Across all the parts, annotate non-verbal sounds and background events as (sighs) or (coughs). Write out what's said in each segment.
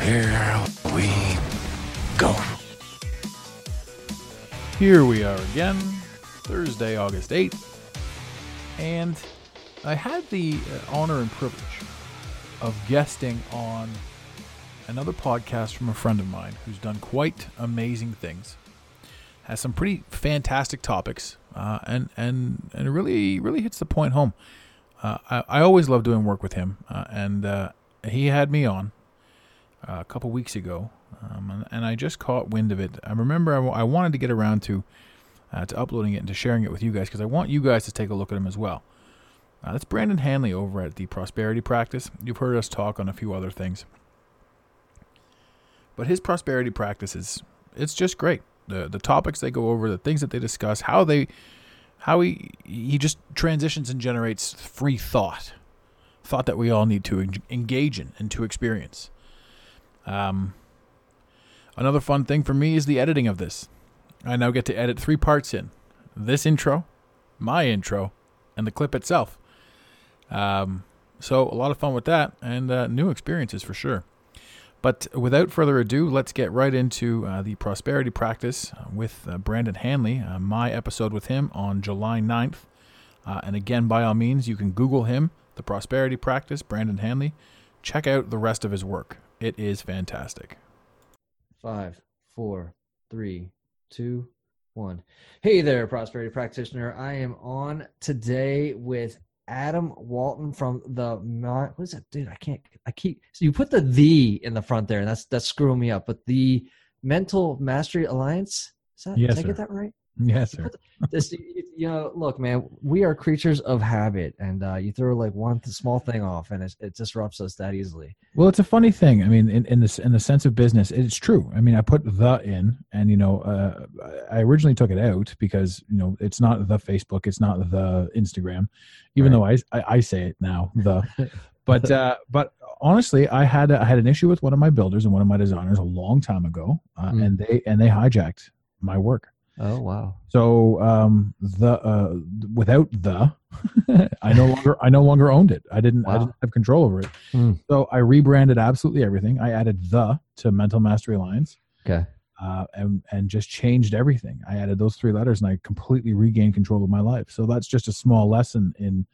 here we go. Here we are again, Thursday, August 8th, and I had the uh, honor and privilege of guesting on another podcast from a friend of mine who's done quite amazing things. Has some pretty fantastic topics, uh, and and and really really hits the point home. Uh, I, I always love doing work with him, uh, and uh, he had me on a couple weeks ago, um, and, and, I just caught wind of it. I remember I, w- I wanted to get around to uh, to uploading it and to sharing it with you guys because I want you guys to take a look at him as well. Uh, that's Brandon Hanley over at the Prosperity Practice. You've heard us talk on a few other things, but his prosperity practice is it's just great. The the topics they go over, the things that they discuss, how they how he he just transitions and generates free thought, thought that we all need to engage in and to experience. Um, another fun thing for me is the editing of this. I now get to edit three parts in this intro, my intro, and the clip itself. Um, so a lot of fun with that and uh, new experiences for sure. But without further ado, let's get right into uh, the prosperity practice with uh, Brandon Hanley, uh, my episode with him on July 9th. Uh, and again, by all means, you can Google him, the prosperity practice, Brandon Hanley. Check out the rest of his work. It is fantastic. Five, four, three, two, one. Hey there, prosperity practitioner. I am on today with Adam Walton from the what is that, dude? I can't. I keep. So you put the the in the front there, and that's that's screwing me up. But the Mental Mastery Alliance. Is that, yes, did. I get that right? Yes, sir. this, you know, look, man, we are creatures of habit, and uh, you throw like one small thing off, and it, it disrupts us that easily. Well, it's a funny thing. I mean, in, in this in the sense of business, it's true. I mean, I put the in, and you know, uh, I originally took it out because you know it's not the Facebook, it's not the Instagram, even right. though I, I, I say it now the, but uh, (laughs) but honestly, I had a, I had an issue with one of my builders and one of my designers a long time ago, uh, mm. and they and they hijacked my work. Oh wow! So um, the uh, without the, (laughs) I no longer I no longer owned it. I didn't wow. I didn't have control over it. Mm. So I rebranded absolutely everything. I added the to Mental Mastery Alliance. Okay. Uh, and and just changed everything. I added those three letters, and I completely regained control of my life. So that's just a small lesson in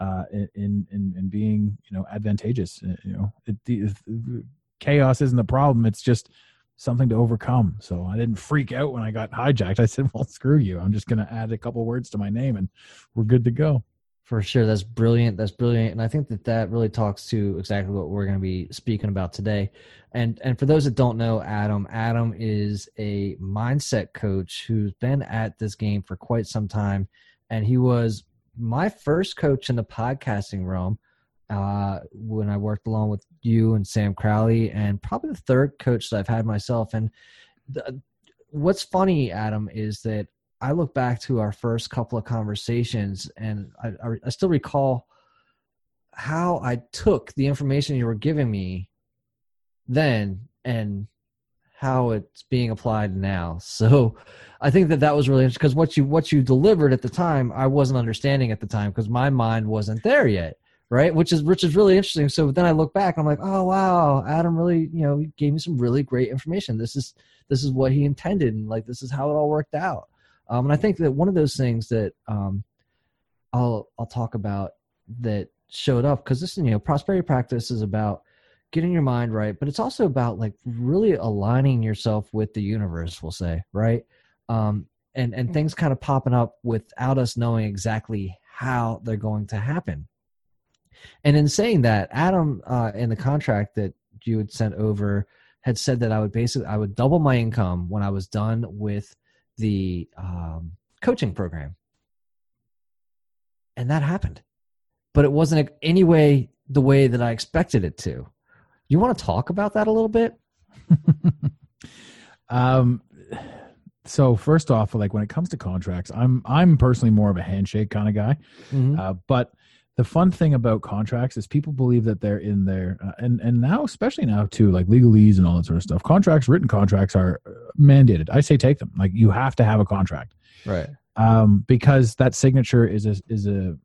uh, in in in being you know advantageous. You know, it, the, chaos isn't the problem. It's just something to overcome. So I didn't freak out when I got hijacked. I said, (laughs) "Well, screw you. I'm just going to add a couple words to my name, and we're good to go." For sure, that's brilliant. That's brilliant, and I think that that really talks to exactly what we're going to be speaking about today. And and for those that don't know, Adam, Adam is a mindset coach who's been at this game for quite some time, and he was my first coach in the podcasting realm uh, when I worked along with you and Sam Crowley, and probably the third coach that I've had myself. And the, what's funny, Adam, is that I look back to our first couple of conversations, and I, I, I still recall how I took the information you were giving me then and how it's being applied now. So I think that that was really interesting because what you what you delivered at the time, I wasn't understanding at the time because my mind wasn't there yet right? Which is which is really interesting. So then I look back, I'm like, oh wow, Adam really, you know, gave me some really great information. This is this is what he intended, and like this is how it all worked out. Um, and I think that one of those things that um, I'll I'll talk about that showed up because this is you know prosperity practice is about getting your mind right, but it's also about like really aligning yourself with the universe. We'll say right. Um, and and things kind of popping up without us knowing exactly how they're going to happen and in saying that, Adam, uh, in the contract that you had sent over, had said that I would basically I would double my income when I was done with the um, coaching program, and that happened. But it wasn't any way the way that I expected it to. You want to talk about that a little bit? (laughs) Um, so first off, like when it comes to contracts, I'm I'm personally more of a handshake kind of guy. Mhm. Uh, but the fun thing about contracts is people believe that they're in there, uh, and and now especially now too, like legalese and all that sort of stuff. Contracts, written contracts are uh, mandated. I say take them. Like you have to have a contract Right. um, because that signature is a is a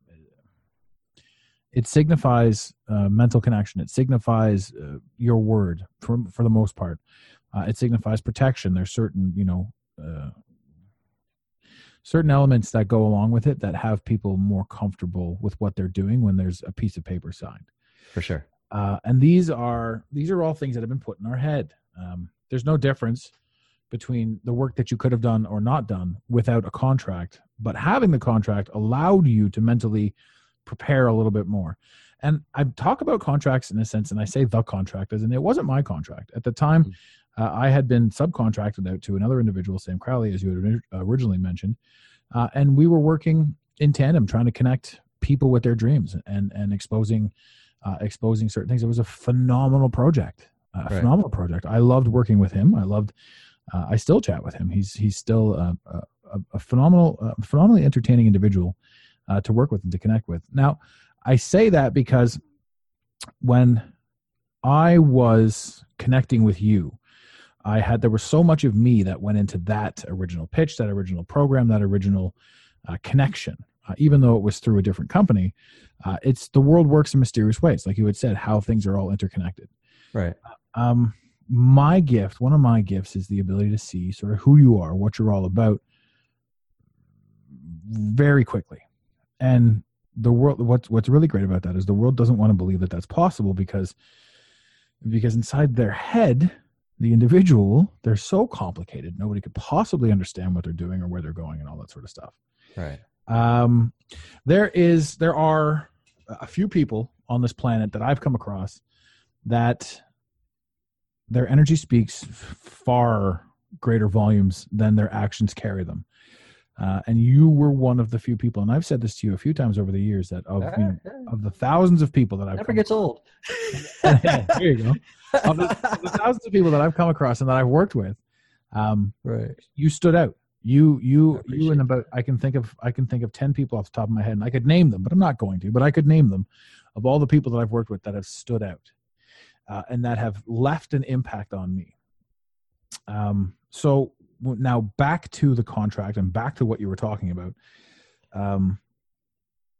it signifies uh, mental connection. It signifies uh, your word for for the most part. Uh, it signifies protection. There's certain you know uh, certain elements that go along with it that have people more comfortable with what they're doing when there's a piece of paper signed. For sure. Uh, and these are these are all things that have been put in our head. Um, there's no difference between the work that you could have done or not done without a contract, but having the contract allowed you to mentally prepare a little bit more. And I talk about contracts in a sense, and I say the contract as in it wasn't my contract at the time. Uh, I had been subcontracted out to another individual, Sam Crowley, as you had originally mentioned, uh, and we were working in tandem, trying to connect people with their dreams and and exposing uh, exposing certain things. It was a phenomenal project, a Right. phenomenal project. I loved working with him. I loved. Uh, I still chat with him. He's he's still a, a, a phenomenal, uh, phenomenally entertaining individual uh, to work with and to connect with. Now, I say that because when I was connecting with you, I had there was so much of me that went into that original pitch, that original program, that original uh, connection. Uh, even though it was through a different company, uh, it's the world works in mysterious ways, like you had said, how things are all interconnected. Right. Um, my gift, one of my gifts, is the ability to see sort of who you are, what you're all about, very quickly. And the world, what's what's really great about that is the world doesn't want to believe that that's possible because because inside their head, the individual, they're so complicated, nobody could possibly understand what they're doing or where they're going and all that sort of stuff Right. um, there is there are a few people on this planet that I've come across that their energy speaks far greater volumes than their actions carry them. Uh, and you were one of the few people, and I've said this to you a few times over the years that of you know, (laughs) of the thousands of people that I've Never come gets old. (laughs) there you go. (laughs) Of the, of the thousands of people that I've come across and that I've worked with, um, right. you stood out. You I you appreciate you and about I can think of I can think of ten people off the top of my head, and I could name them, but I'm not going to. But I could name them of all the people that I've worked with that have stood out, uh, and that have left an impact on me. Um, so w- now back to the contract and back to what you were talking about. Um,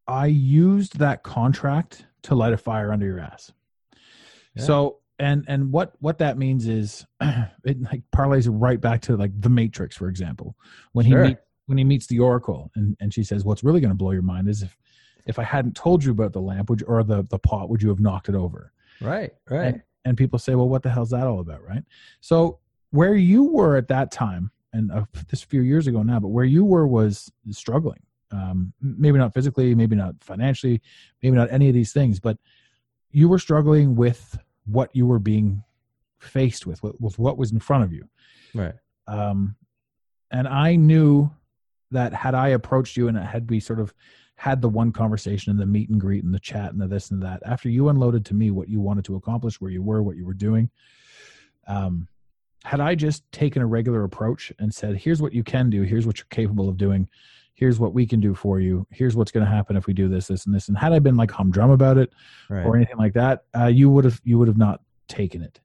I used that contract to light a fire under your ass. Yeah. So and and what what that means is (clears throat) it like parlays right back to like the Matrix, for example, when Sure. he meet, when he meets the Oracle and and she says, "What's really going to blow your mind is if if I hadn't told you about the lamp, would you, or the the pot, would you have knocked it over?" Right. Right. And, and people say, "Well, what the hell's that all about?" Right? So where you were at that time, and uh, this few years ago now, but where you were was struggling. Um, maybe not physically, maybe not financially, maybe not any of these things, but you were struggling with what you were being faced with, with, with what was in front of you. right. Um, and I knew that had I approached you and had we sort of had the one conversation and the meet and greet and the chat and the this and that, after you unloaded to me what you wanted to accomplish, where you were, what you were doing, um, had I just taken a regular approach and said, here's what you can do, here's what you're capable of doing, here's what we can do for you, here's what's going to happen if we do this, this, and this, and had I been like humdrum about it Right. or anything like that, uh, you would have you would have not taken it.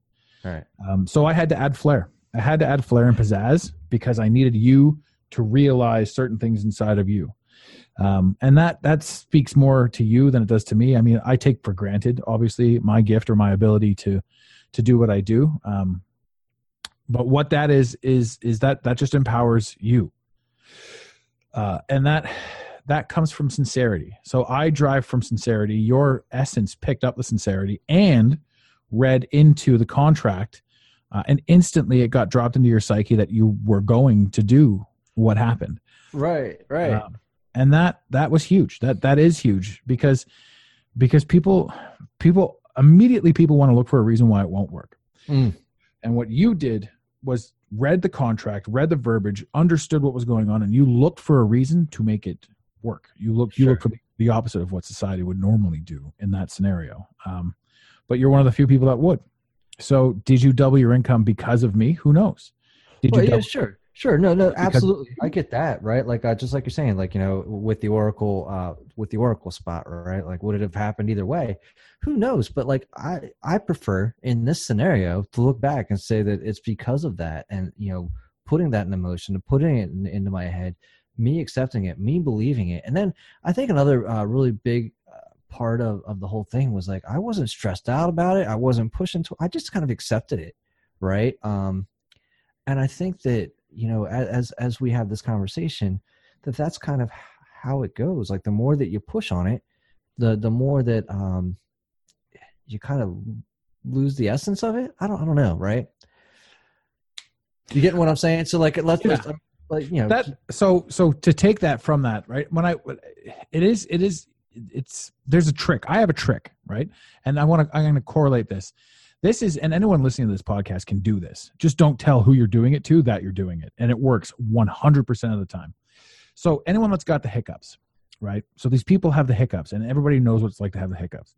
right. Um, so I had to add flair. I had to add flair and pizzazz because I needed you to realize certain things inside of you. Um, and that that speaks more to you than it does to me. I mean, I take for granted, obviously, my gift or my ability to to do what I do. Um, but what that is is is that that just empowers you, uh, and that that comes from sincerity. So I drive from sincerity. Your essence picked up the sincerity and read into the contract uh, and instantly it got dropped into your psyche that you were going to do what happened Right. Right. Um, and that that was huge that that is huge because because people people immediately people want to look for a reason why it won't work Mm. And what you did was read the contract read the verbiage understood what was going on and you looked for a reason to make it work. You looked you Sure. looked for the, opposite of what society would normally do in that scenario. Um, but you're one of the few people that would. So did you double your income because of me? Who knows? Did Well, you? yeah, sure, sure. No, no, Because- absolutely. I get that, right? Like, uh, just like you're saying, like you know, with the Oracle, uh, with the Oracle spot, right? Like, would it have happened either way? Who knows? But like, I, I prefer in this scenario to look back and say that it's because of that, and you know, putting that in emotion, and putting it in, into my head, me accepting it, me believing it, and then I think another uh, really big uh, part of of the whole thing was like I wasn't stressed out about it. I wasn't pushing to. I just kind of accepted it, right? Um, and I think that you know as as we have this conversation, that that's kind of how it goes. Like the more that you push on it, the the more that um, you kind of lose the essence of it. I don't I don't know, right? You getting what I'm saying? So like let's Yeah. just like you know that so so to take that from that right when i it is it is it's there's a trick i have a trick right and i want to i'm going to correlate this this is and anyone listening to this podcast can do this. Just don't tell who you're doing it to that you're doing it. And it works 100% of the time. So anyone that's got the hiccups right? So these people have the hiccups and everybody knows what it's like to have the hiccups.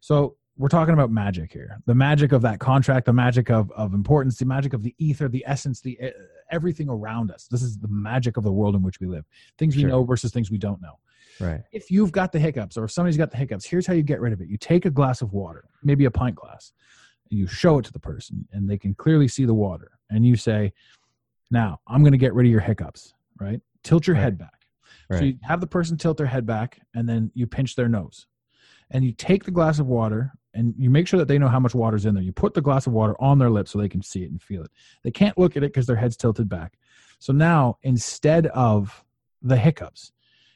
So we're talking about magic here. The magic of that contract the magic of, of importance the magic of the ether the essence the everything around us. This is the magic of the world in which we live. Things we know versus things we don't know. Right. If you've got the hiccups or if somebody's got the hiccups here's how you get rid of it. You take a glass of water maybe a pint glass you show it to the person and they can clearly see the water and you say now i'm going to get rid of your hiccups right? Tilt your Right. head back. So you have the person tilt their head back and then you pinch their nose and you take the glass of water and you make sure that they know how much water's in there. You put the glass of water on their lips so they can see it and feel it. They can't look at it because their head's tilted back. So now instead of the hiccups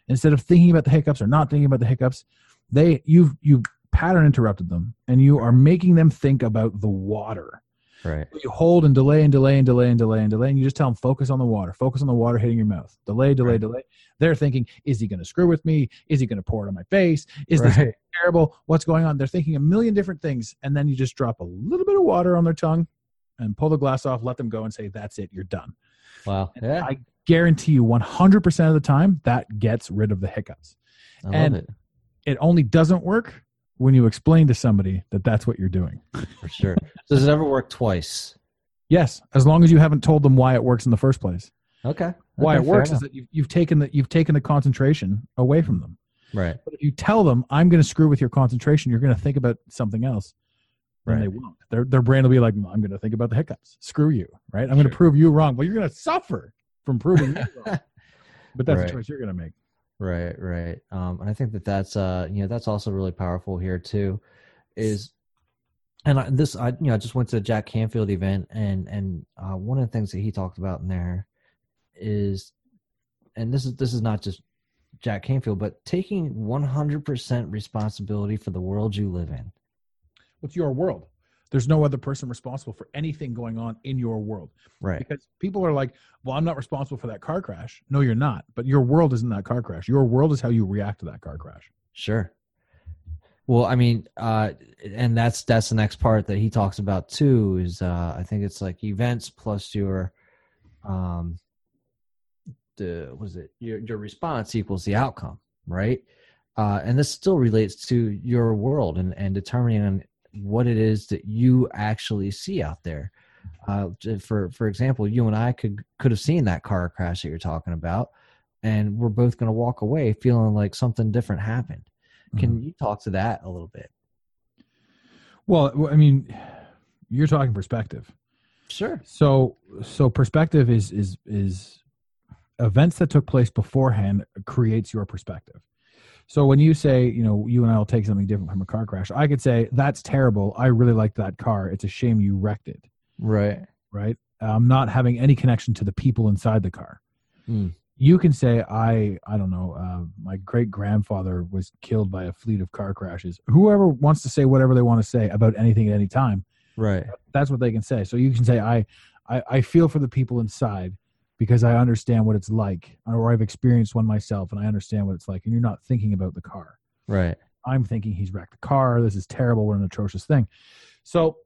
instead of thinking about the hiccups or not thinking about the hiccups they you've you pattern interrupted them and you are making them think about the water. Right. You hold and delay and delay and delay and delay and delay and you just tell them focus on the water. Focus on the water hitting your mouth. Delay delay Right. delay. They're thinking is he going to screw with me? Is he going to pour it on my face? Is this (laughs) terrible? What's going on? They're thinking a million different things and then you just drop a little bit of water on their tongue and pull the glass off let them go and say that's it. You're done. Wow. Yeah. I guarantee you 100% of the time that gets rid of the hiccups. I love and- it. it only doesn't work when you explain to somebody that that's what you're doing. For sure. Does it ever work twice? Yes as long as you haven't told them why it works in the first place. Okay. Why it works is that you've, you've taken the you've taken the concentration away from them. Right. But if you tell them i'm going to screw with your concentration you're going to think about something else then they won't. Their, their brain will be like i'm going to think about the hiccups. Screw you right? I'm going to prove you wrong well you're going to suffer from proving you wrong. (laughs) But that's Right. the choice you're going to make Right, right. Um, and I think that that's uh, you know, that's also really powerful here too, is, and I, this I you know I just went to a Jack Canfield event and and uh, one of the things that he talked about in there is, and this is this is not just Jack Canfield, but taking one hundred percent responsibility for the world you live in. what's your world there's no other person responsible for anything going on in your world Right. because people are like well i'm not responsible for that car crash no you're not but your world isn't that car crash your world is how you react to that car crash Sure. Well, I mean, uh, and that's that's the next part that he talks about too. Is uh, I think it's like events plus your, um, the what is it? Your your response equals the outcome, right? Uh, and this still relates to your world and and determining what it is that you actually see out there. Uh, for for example, you and I could could have seen that car crash that you're talking about, and we're both going to walk away feeling like something different happened. Can you talk to that a little bit? well I mean you're talking perspective Sure. so so perspective is is is events that took place beforehand creates your perspective so when you say you know you and i'll take something different from a car crash i could say that's terrible. I really liked that car. It's a shame you wrecked it. Right. right? I'm not having any connection to the people inside the car. Hmm. you can say i i don't know uh, my great grandfather was killed by a fleet of car crashes. Whoever wants to say whatever they want to say about anything at any time Right. that's what they can say. So you can say i i, I feel for the people inside because i understand what it's like or i've experienced one myself and i understand what it's like and you're not thinking about the car Right. I'm thinking he's wrecked the car. This is terrible. What an atrocious thing. So,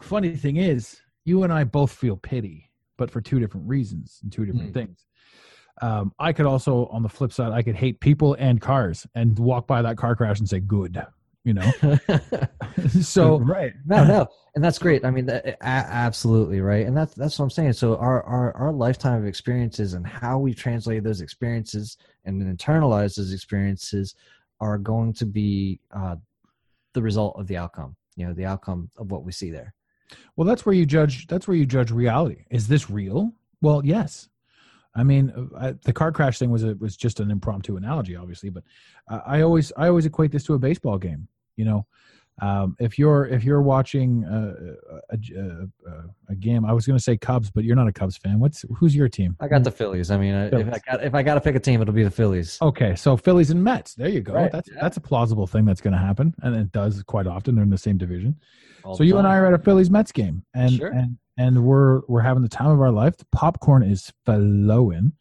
funny thing is, you and I both feel pity, but for two different reasons and two different Hmm. things. Um, I could also, on the flip side, I could hate people and cars and walk by that car crash and say, good. You know, (laughs) so right, no, no, and that's great. I mean, that, absolutely right, and that's that's what I'm saying. So our our our lifetime of experiences and how we translate those experiences and then internalize those experiences are going to be uh, the result of the outcome. You know, the outcome of what we see there. Well, that's where you judge. That's where you judge reality. Is this real? Well, yes. I mean, uh, I, the car crash thing was a, was just an impromptu analogy, obviously, but uh, I always I always equate this to a baseball game. You know, um, if you're if you're watching a, a, a, a game, I was going to say Cubs, but you're not a Cubs fan. What's who's your team? I got the Phillies. I mean, if I got if I got to pick a team, it'll be the Phillies. Okay, so Phillies and Mets. There you go. Right, That's yeah. that's a plausible thing that's going to happen, and it does quite often. They're in the same division. all so you and. I are at a Phillies Mets game, and Sure. and and we're we're having the time of our life. The popcorn is flowing.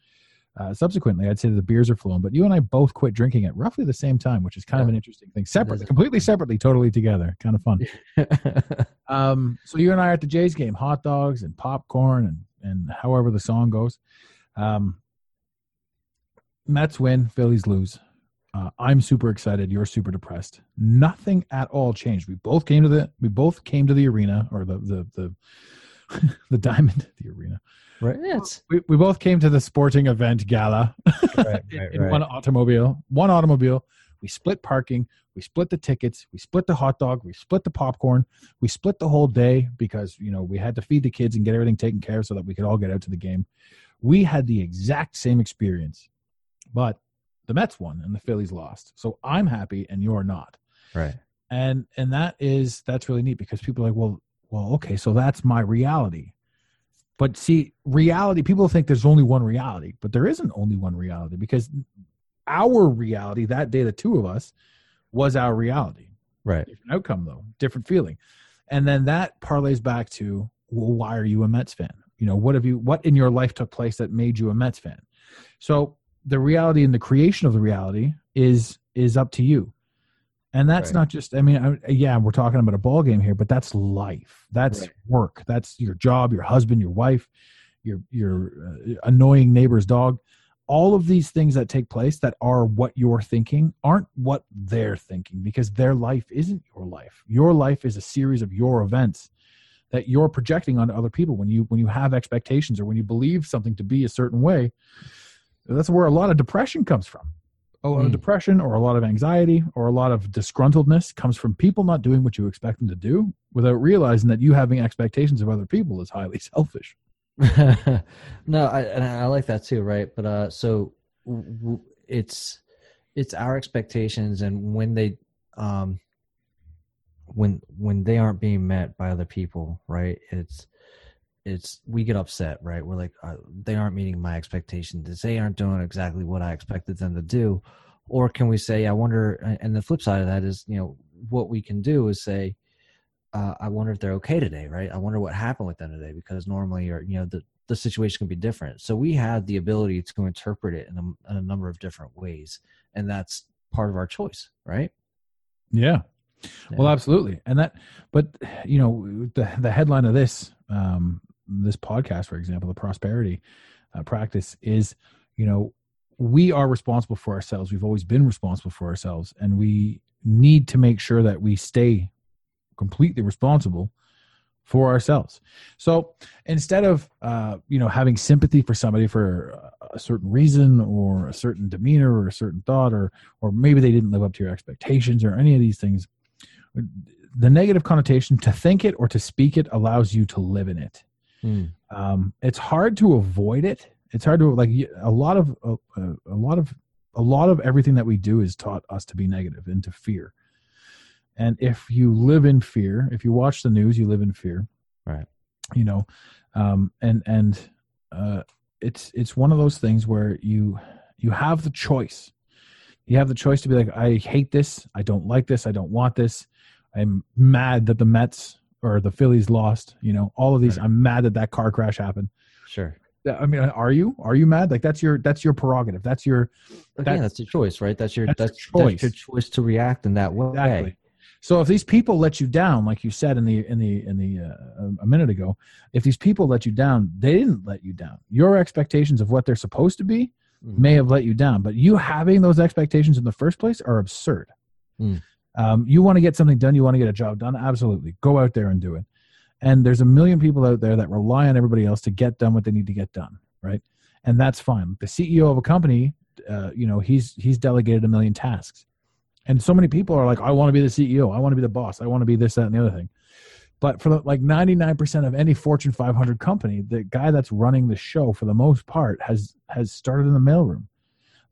Uh, subsequently, I'd say the beers are flowing, but you and I both quit drinking at roughly the same time, which is kind of an interesting thing. Separately, completely separately, totally together, kind of fun. (laughs) Um, so you and I are at the Jays game, hot dogs and popcorn and and however the song goes. Um, Mets win, Phillies lose. Uh, I'm super excited. You're super depressed. Nothing at all changed. We both came to the we both came to the arena or the the the (laughs) the diamond (laughs) the arena. right. Yeah, it's We, we both came to the sporting event gala (laughs) right, in, right, in right. one automobile. One automobile. We split parking. We split the tickets. We split the hot dog. We split the popcorn. We split the whole day because you know we had to feed the kids and get everything taken care of so that we could all get out to the game. We had the exact same experience, but the Mets won and the Phillies lost. So I'm happy and you're not. right. And and that is that's really neat because people are like, well, well, okay, so that's my reality. But see, reality, people think there's only one reality, but there isn't only one reality because our reality that day, the two of us, was our reality. Right. Different outcome though, different feeling. And then that parlays back to, well, why are you a Mets fan? You know, what have you what in your life took place that made you a Mets fan? So the reality and the creation of the reality is is up to you. And that's Right. not just I mean, I, yeah, we're talking about a ball game here, but that's life. That's Right. work. That's your job, your husband, your wife, your your uh, annoying neighbor's dog. All of these things that take place that are what you're thinking aren't what they're thinking because their life isn't your life. Your life is a series of your events that you're projecting onto other people when you when you have expectations or when you believe something to be a certain way. That's where a lot of depression comes from. A lot of Hmm. depression or a lot of anxiety or a lot of disgruntledness comes from people not doing what you expect them to do without realizing that you having expectations of other people is highly (laughs) selfish. (laughs) no, I and I like that too, right? But uh, so w- w- it's it's our expectations, and when they um when when they aren't being met by other people, right? It's it's we get upset, right? We're like, uh, they aren't meeting my expectations. They aren't doing exactly what I expected them to do. Or can we say, I wonder? and- the flip side of that is, you know, what we can do is say, uh, I wonder if they're okay today, right? I wonder what happened with them today because normally, or you know, the the situation can be different. So we have the ability to interpret it in a, in a number of different ways, and that's part of our choice, right? Yeah. Well, absolutely. And that, but you know, the the headline of this um, this podcast, for example, the prosperity uh, practice is, you know, we are responsible for ourselves. We've always been responsible for ourselves, and we need to make sure that we stay completely responsible for ourselves. So instead of uh, you know having sympathy for somebody for a certain reason or a certain demeanor or a certain thought or or maybe they didn't live up to your expectations or any of these things, the negative connotation to think it or to speak it allows you to live in it. Mm. Um, it's hard to avoid it. It's hard to like a lot of a, a lot of a lot of everything that we do is taught us to be negative and to fear. And if you live in fear, if you watch the news, you live in fear. Right. You know, um, and and uh, it's it's one of those things where you you have the choice. You have the choice to be like, I hate this. I don't like this. I don't want this. I'm mad that the Mets or the Phillies lost. You know, all of these. Right. I'm mad that that car crash happened. Sure. I mean, are you? Are you mad? Like that's your that's your prerogative. That's your Again, That- that's your choice, right? That's your that's your that's, that's your choice. choice to react in that way. exactly. So if these people let you down, like you said in the in the in the uh, a minute ago, if these people let you down, they didn't let you down. Your expectations of what they're supposed to be Mhm. may have let you down, but you having those expectations in the first place are absurd. Mm. Um, you want to get something done, you want to get a job done, absolutely. Go out there and do it. And there's a million people out there that rely on everybody else to get done what they need to get done, right? And that's fine. The CEO of a company, uh, you know, he's he's delegated a million tasks. And so many people are like, I want to be the CEO, I want to be the boss, I want to be this, that, and the other thing. But for the, like 99% of any Fortune 500 company, the guy that's running the show for the most part has has started in the mailroom.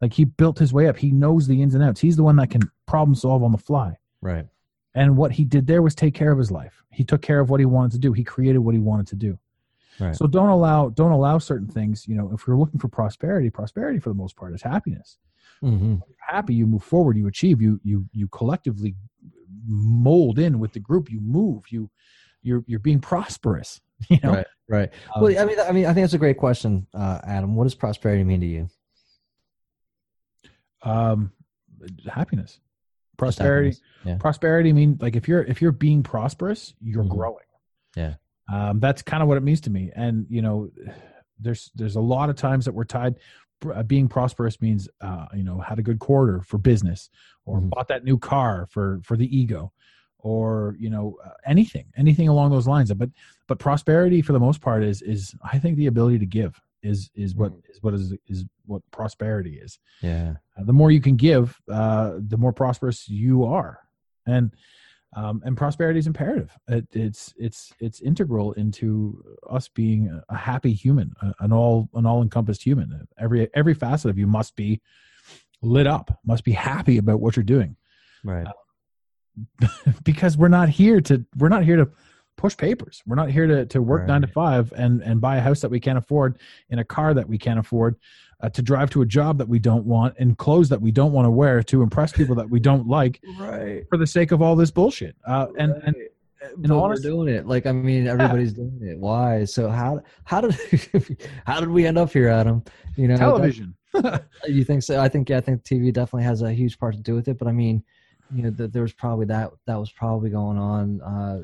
Like he built his way up. He knows the ins and outs. He's the one that can problem solve on the fly. Right. And what he did there was take care of his life. He took care of what he wanted to do. He created what he wanted to do. Right. So don't allow don't allow certain things. You know, if you're looking for prosperity, prosperity for the most part is happiness. hmm Happy, you move forward, you achieve, you you you collectively mold in with the group. You move. You you're you're being prosperous. (laughs) You know, Right. Right. Um, well, I mean, I mean, I think that's a great question, uh, Adam. What does prosperity mean to you? um, happiness, prosperity. Yeah. prosperity mean like if you're if you're being prosperous you're Mhm. growing Yeah. um that's kind of what it means to me and you know there's there's a lot of times that we're tied uh, being prosperous means uh you know had a good quarter for business or Mhm. bought that new car for for the ego or you know uh, anything anything along those lines but but prosperity for the most part is is i think the ability to give is is what is what is is what prosperity is Yeah. uh, the more you can give, uh, the more prosperous you are, and um, and prosperity is imperative. It, it's it's it's integral into us being a- a happy human, a- an all an all encompassed human. Every every facet of you must be lit up, must be happy about what you're doing, Right. (laughs) because we're not here to we're not here to push papers. We're not here to to work nine to five and and buy a house that we can't afford, in a car that we can't afford, uh, to drive to a job that we don't want, and clothes that we don't want to wear to impress people that we don't like Right. for the sake of all this bullshit. Uh, and and but we're doing it. Like I mean, everybody's doing it. Why? So how how did (laughs) how did we end up here, Adam? You know, that- television. (laughs) you think so? I think yeah, I think TV definitely has a huge part to do with it. But I mean, you know, th- there was probably that that was probably going on. Uh,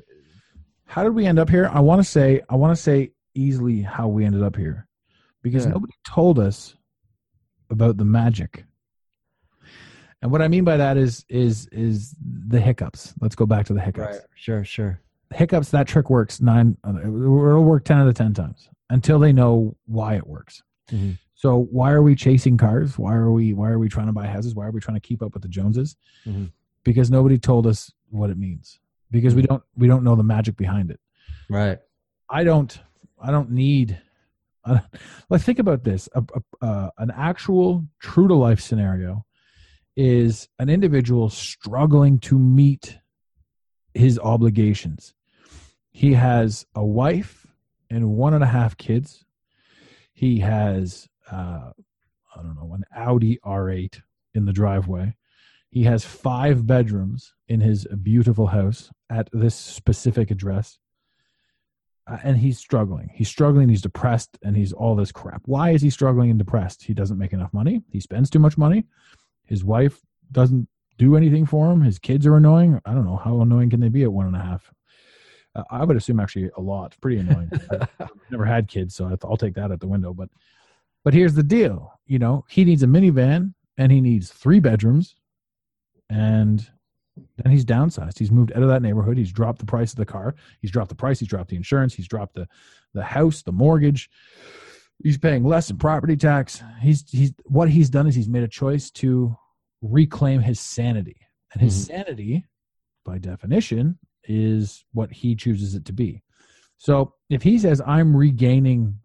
How did we end up here? I want to say I want to say easily how we ended up here, because Yeah. nobody told us about the magic. And what I mean by that is is is the hiccups. Let's go back to the hiccups. Sure. Sure. hiccups that trick works nine it'll work 10 out of 10 times until they know why it works Mhm. so why are we chasing cars why are we why are we trying to buy houses why are we trying to keep up with the joneses Mhm. because nobody told us what it means because we don't we don't know the magic behind it. Right. i don't i don't need I don't, like think about this. A, a, uh, an actual true to life scenario is an individual struggling to meet his obligations. He has a wife and one and a half kids. He has uh, i don't know an audi r8 in the driveway. He has five bedrooms in his beautiful house at this specific address uh, and he's struggling. He's struggling. He's depressed, and he's all this crap. Why is he struggling and depressed? He doesn't make enough money. He spends too much money. His wife doesn't do anything for him. His kids are annoying. I don't know how annoying can they be at one and a half. Uh, I would assume actually a lot. Pretty annoying. (laughs) I've never had kids, so I'll take that at the window. But but here's the deal. You know, he needs a minivan and he needs three bedrooms, and then he's downsized. He's moved out of that neighborhood. He's dropped the price of the car. He's dropped the price. He's dropped the insurance. He's dropped the the house, the mortgage. He's paying less in property tax. He's he's what he's done is he's made a choice to reclaim his sanity, and his Mhm. sanity, by definition, is what he chooses it to be. So if he says I'm regaining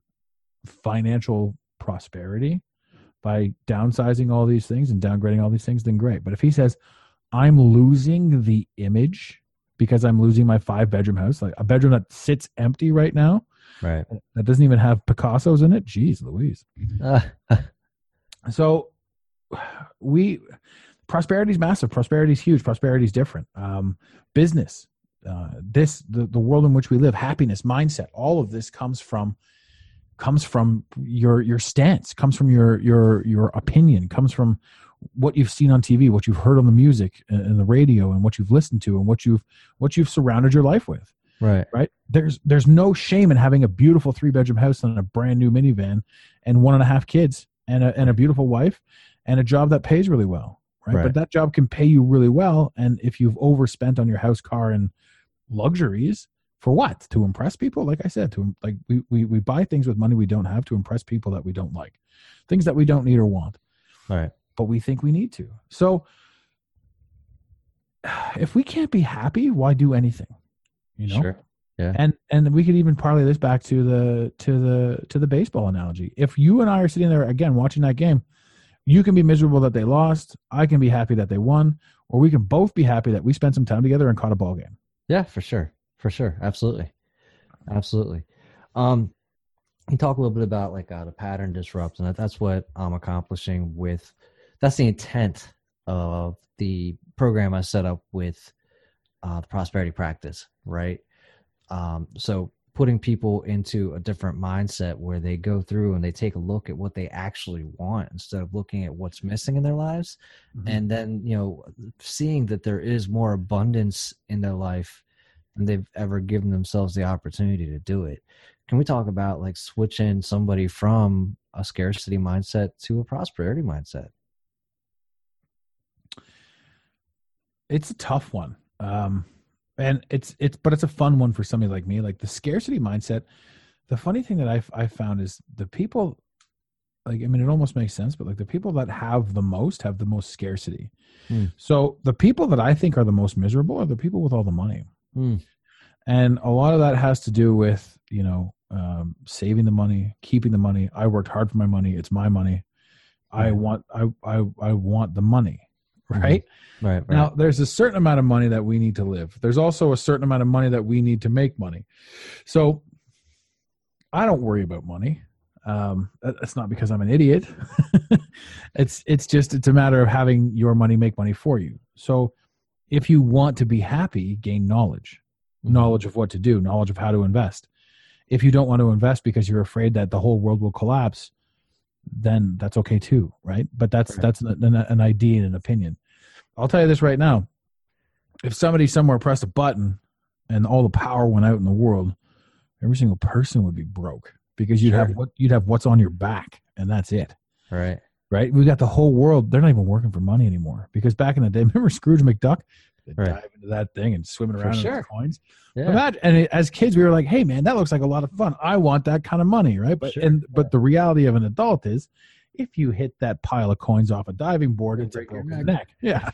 financial prosperity by downsizing all these things and downgrading all these things, then great. But if he says I'm losing the image because I'm losing my five bedroom house, like a bedroom that sits empty right now, Right. that doesn't even have Picasso's in it. Jeez Louise. Uh, (laughs) So we prosperity is massive. Prosperity is huge. Prosperity is different. Um, business, uh, this the, the world in which we live, happiness, mindset, all of this comes from comes from your your stance, comes from your your your opinion, comes from what you've seen on TV, what you've heard on the music and, the radio, and what you've listened to, and what you've what you've surrounded your life with right. right there's there's no shame in having a beautiful three bedroom house and a brand new minivan and one and a half kids and a, and a beautiful wife and a job that pays really well right? Right. But that job can pay you really well. And if you've overspent on your house, car, and luxuries, for what? To impress people? Like I said, to like we, we we buy things with money we don't have to impress people that we don't like, things that we don't need or want, All right. But we think we need to. So if we can't be happy, why do anything? You know? Sure. and and we could even parlay this back to the to the to the baseball analogy if you and i are sitting there again watching that game you can be miserable that they lost i can be happy that they won or we can both be happy that we spent some time together and caught a ball game Yeah, for sure. For sure. Absolutely. Absolutely. Um you talk a little bit about like uh, the pattern disrupts, and that, that's what I'm accomplishing with that's the intent of the program I set up with uh, the prosperity practice, right? Um, so putting people into a different mindset where they go through and they take a look at what they actually want instead of looking at what's missing in their lives. And then you know seeing that there is more abundance in their life than they've ever given themselves the opportunity to do it. Can we talk about like switching somebody from a scarcity mindset to a prosperity mindset it's a tough one. Um and it's it's but it's a fun one for somebody like me. Like the scarcity mindset the funny thing that i've i found is the people like i mean it almost makes sense but like the people that have the most have the most scarcity. Hmm. so the people that i think are the most miserable are the people with all the money. Hmm. and a lot of that has to do with you know um, saving the money keeping the money. I worked hard for my money. It's my money. I want i i, I want the money Mhm. right right right now, there's a certain amount of money that we need to live. There's also a certain amount of money that we need to make money. So I don't worry about money. Um, that's not because I'm an idiot. (laughs) it's it's just it's a matter of having your money make money for you. So if you want to be happy, gain knowledge, Mhm. knowledge of what to do, knowledge of how to invest. If you don't want to invest because you're afraid that the whole world will collapse, then that's okay too, right? But that's Right. that's an, an, an idea and an opinion. I'll tell you this right now: if somebody somewhere pressed a button and all the power went out in the world, every single person would be broke because you'd have what you'd have what's on your back, and that's it, right right? We got the whole world; they're not even working for money anymore because back in the day, (laughs) remember Scrooge McDuck? They'd Right. dive into that thing and swimming For around in sure. coins. yeah and as kids, we were like, "Hey, man, that looks like a lot of fun. I want that kind of money, right?" But Sure, and yeah. but the reality of an adult is, if you hit that pile of coins off a diving board, it's a break your neck. neck. Yeah.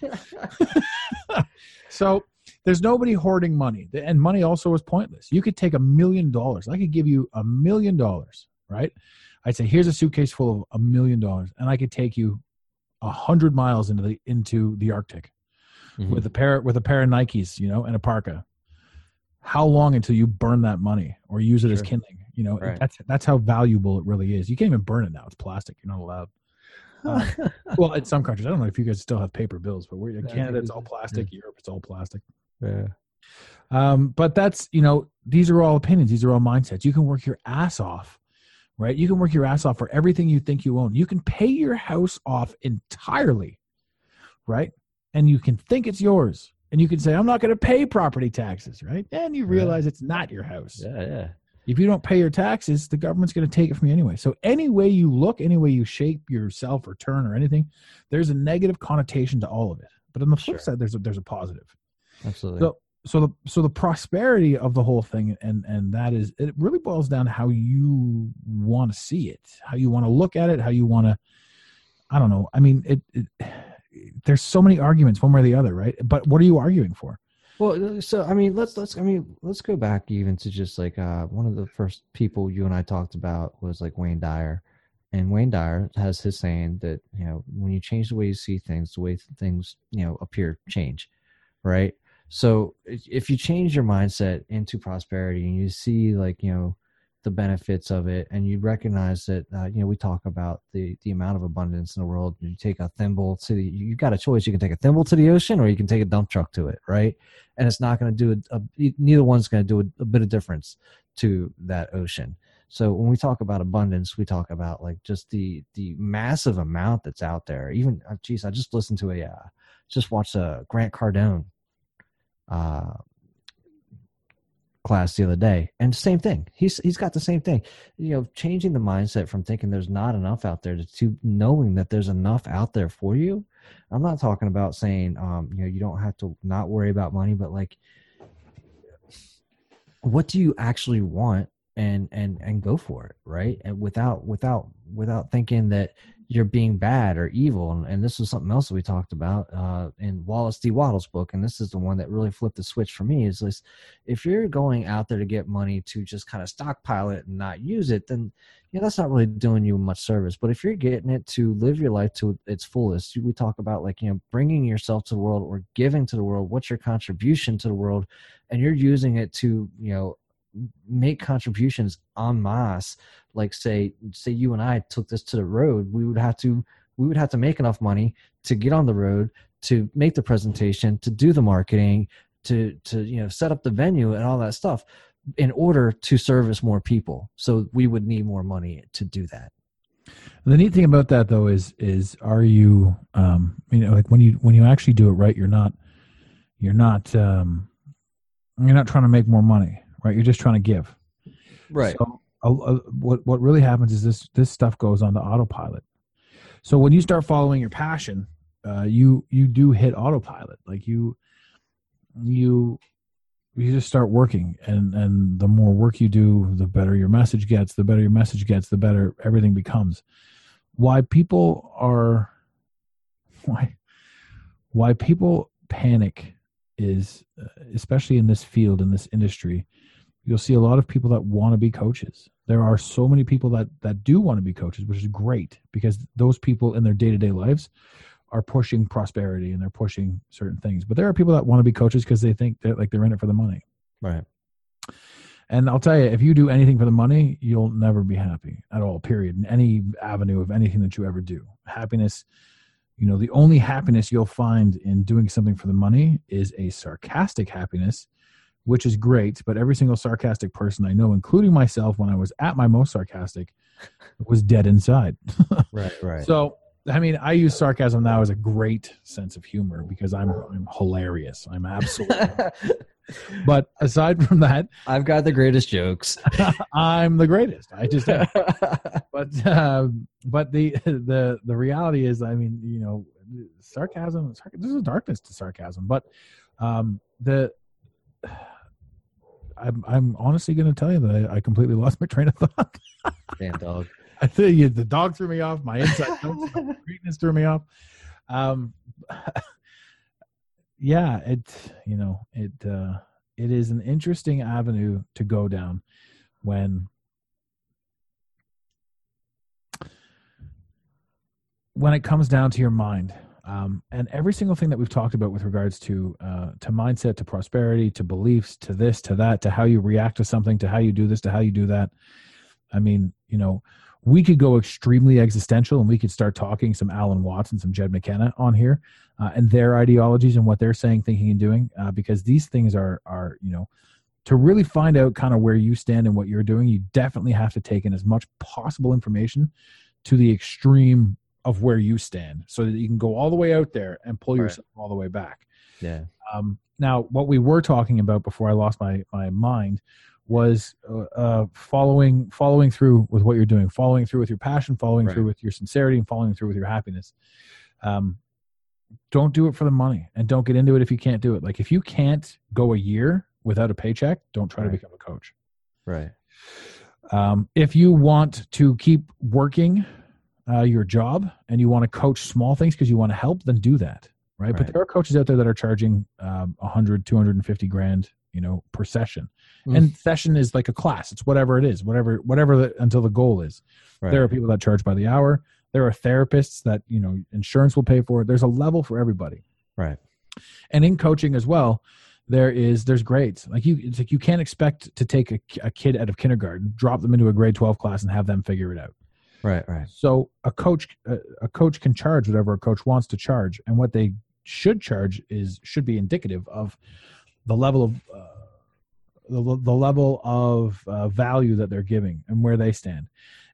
(laughs) (laughs) so there's nobody hoarding money, and money also is pointless. You could take a million dollars. I could give you a million dollars, right? I'd say, "Here's a suitcase full of a million dollars," and I could take you a hundred miles into the into the Arctic Mhm. with a pair with a pair of Nikes, you know, and a parka. How long until you burn that money or use it as kindling? You know, Right. that's that's how valuable it really is. You can't even burn it now; it's plastic. You're not allowed. Um, (laughs) well, in some countries, I don't know if you guys still have paper bills, but we're in Yeah, Canada, it's all plastic. Europe, it's all plastic. yeah Um, but that's you know, these are all opinions. These are all mindsets. You can work your ass off, right? You can work your ass off for everything you think you own. You can pay your house off entirely, right? And you can think it's yours, and you can say, "I'm not going to pay property taxes," right? And you Yeah. realize it's not your house. yeah yeah If you don't pay your taxes, the government's going to take it from you anyway. So any way you look, any way you shape yourself or turn or anything, there's a negative connotation to all of it. But on the flip Sure. side, there's a, there's a positive absolutely so so the so the prosperity of the whole thing and and that is it really boils down to how you want to see it how you want to look at it how you want to i don't know i mean it, it there's so many arguments one way or the other right? But what are you arguing for? Well, so I mean, let's let's I mean, let's go back even to just like uh, one of the first people you and I talked about was like Wayne Dyer, and Wayne Dyer has his saying that you know when you change the way you see things, the way things you know appear change, right? So if you change your mindset into prosperity and you see like you know the benefits of it and you recognize that uh, you know we talk about the the amount of abundance in the world. You take a thimble to the you got a choice. You can take a thimble to the ocean or you can take a dump truck to it right? And it's not going to do a, a neither one's going to do a, a bit of difference to that ocean. So when we talk about abundance we talk about like just the the massive amount that's out there. Even uh, geez i just listened to a uh, just watched a grant cardone uh class the other day and same thing. He's he's got the same thing. You know changing the mindset from thinking there's not enough out there to, to knowing that there's enough out there for you. I'm not talking about saying, um, you know, you don't have to not worry about money, but like, what do you actually want and and and go for it right? And without without without thinking that you're being bad or evil and, and this was something else that we talked about uh, in wallace d. Wattles book and this is the one that really flipped the switch for me is this if you're going out there to get money to just kind of stockpile it and not use it then you know that's not really doing you much service. But if you're getting it to live your life to its fullest we talk about like you know bringing yourself to the world or giving to the world what's your contribution to the world and you're using it to you know make contributions en masse. Like say say you and i took this to the road we would have to we would have to make enough money to get on the road to make the presentation to do the marketing to to you know set up the venue and all that stuff in order to service more people. So we would need more money to do that. The neat thing about that though is is are you um you know like when you when you actually do it right you're not you're not um you're not trying to make more money right? You're just trying to give. Right. So, uh, uh, what what really happens is this this stuff goes on the autopilot. So when you start following your passion, uh, you you do hit autopilot. Like you you you just start working, and and the more work you do, the better your message gets. The better your message gets, the better everything becomes. Why people are (laughs) why why people panic is uh, especially in this field in this industry you'll see a lot of people that want to be coaches. There are so many people that that do want to be coaches which is great because those people in their day-to-day lives are pushing prosperity and they're pushing certain things. But there are people that want to be coaches because they think that like they're in it for the money. Right. And i'll tell you if you do anything for the money you'll never be happy at all period in any avenue of anything that you ever do. Happiness you know the only happiness you'll find in doing something for the money is a sarcastic happiness which is great but every single sarcastic person i know including myself when i was at my most sarcastic (laughs) was dead inside. (laughs) Right right. So i mean i use sarcasm now as a great sense of humor because i'm i'm hilarious. I'm absolutely (laughs) but aside from that i've got the greatest jokes. I'm the greatest. I just am. but uh, but the the the reality is i mean you know sarcasm there's a darkness to sarcasm but um the i'm i'm honestly going to tell you that I, I, completely lost my train of thought. Damn dog. (laughs) I tell you the dog threw me off my inside (laughs) greatness threw me off. Um (laughs) yeah, it you know it uh, it is an interesting avenue to go down when when it comes down to your mind. Um, and every single thing that we've talked about with regards to uh, to mindset, to prosperity, to beliefs, to this, to that, to how you react to something, to how you do this, to how you do that. I mean, you know, we could go extremely existential and we could start talking some Alan Watts and some Jed McKenna on here uh, and their ideologies and what they're saying, thinking, and doing, uh, because these things are are you know to really find out kind of where you stand and what you're doing, you definitely have to take in as much possible information to the extreme of where you stand, so that you can go all the way out there and pull right. yourself all the way back. Yeah. Um, now, what we were talking about before I lost my my mind was uh, uh, following following through with what you're doing, following through with your passion, following right. through with your sincerity, and following through with your happiness. Um, don't do it for the money, and don't get into it if you can't do it. Like if you can't go a year without a paycheck, don't try right. to become a coach. Right. Um, if you want to keep working uh, your job and you want to coach small things because you want to help, then do that. Right? right? But there are coaches out there that are charging um, 100, 250 grand you know per session mm. and session is like a class it's whatever it is whatever whatever the, until the goal is right. there are people that charge by the hour there are therapists that you know insurance will pay for there's a level for everybody right and in coaching as well there is there's grades like you it's like you can't expect to take a, a kid out of kindergarten drop them into a grade 12 class and have them figure it out right right. So a coach a, a coach can charge whatever a coach wants to charge and what they should charge is should be indicative of the level of uh, the, the level of uh, value that they're giving and where they stand.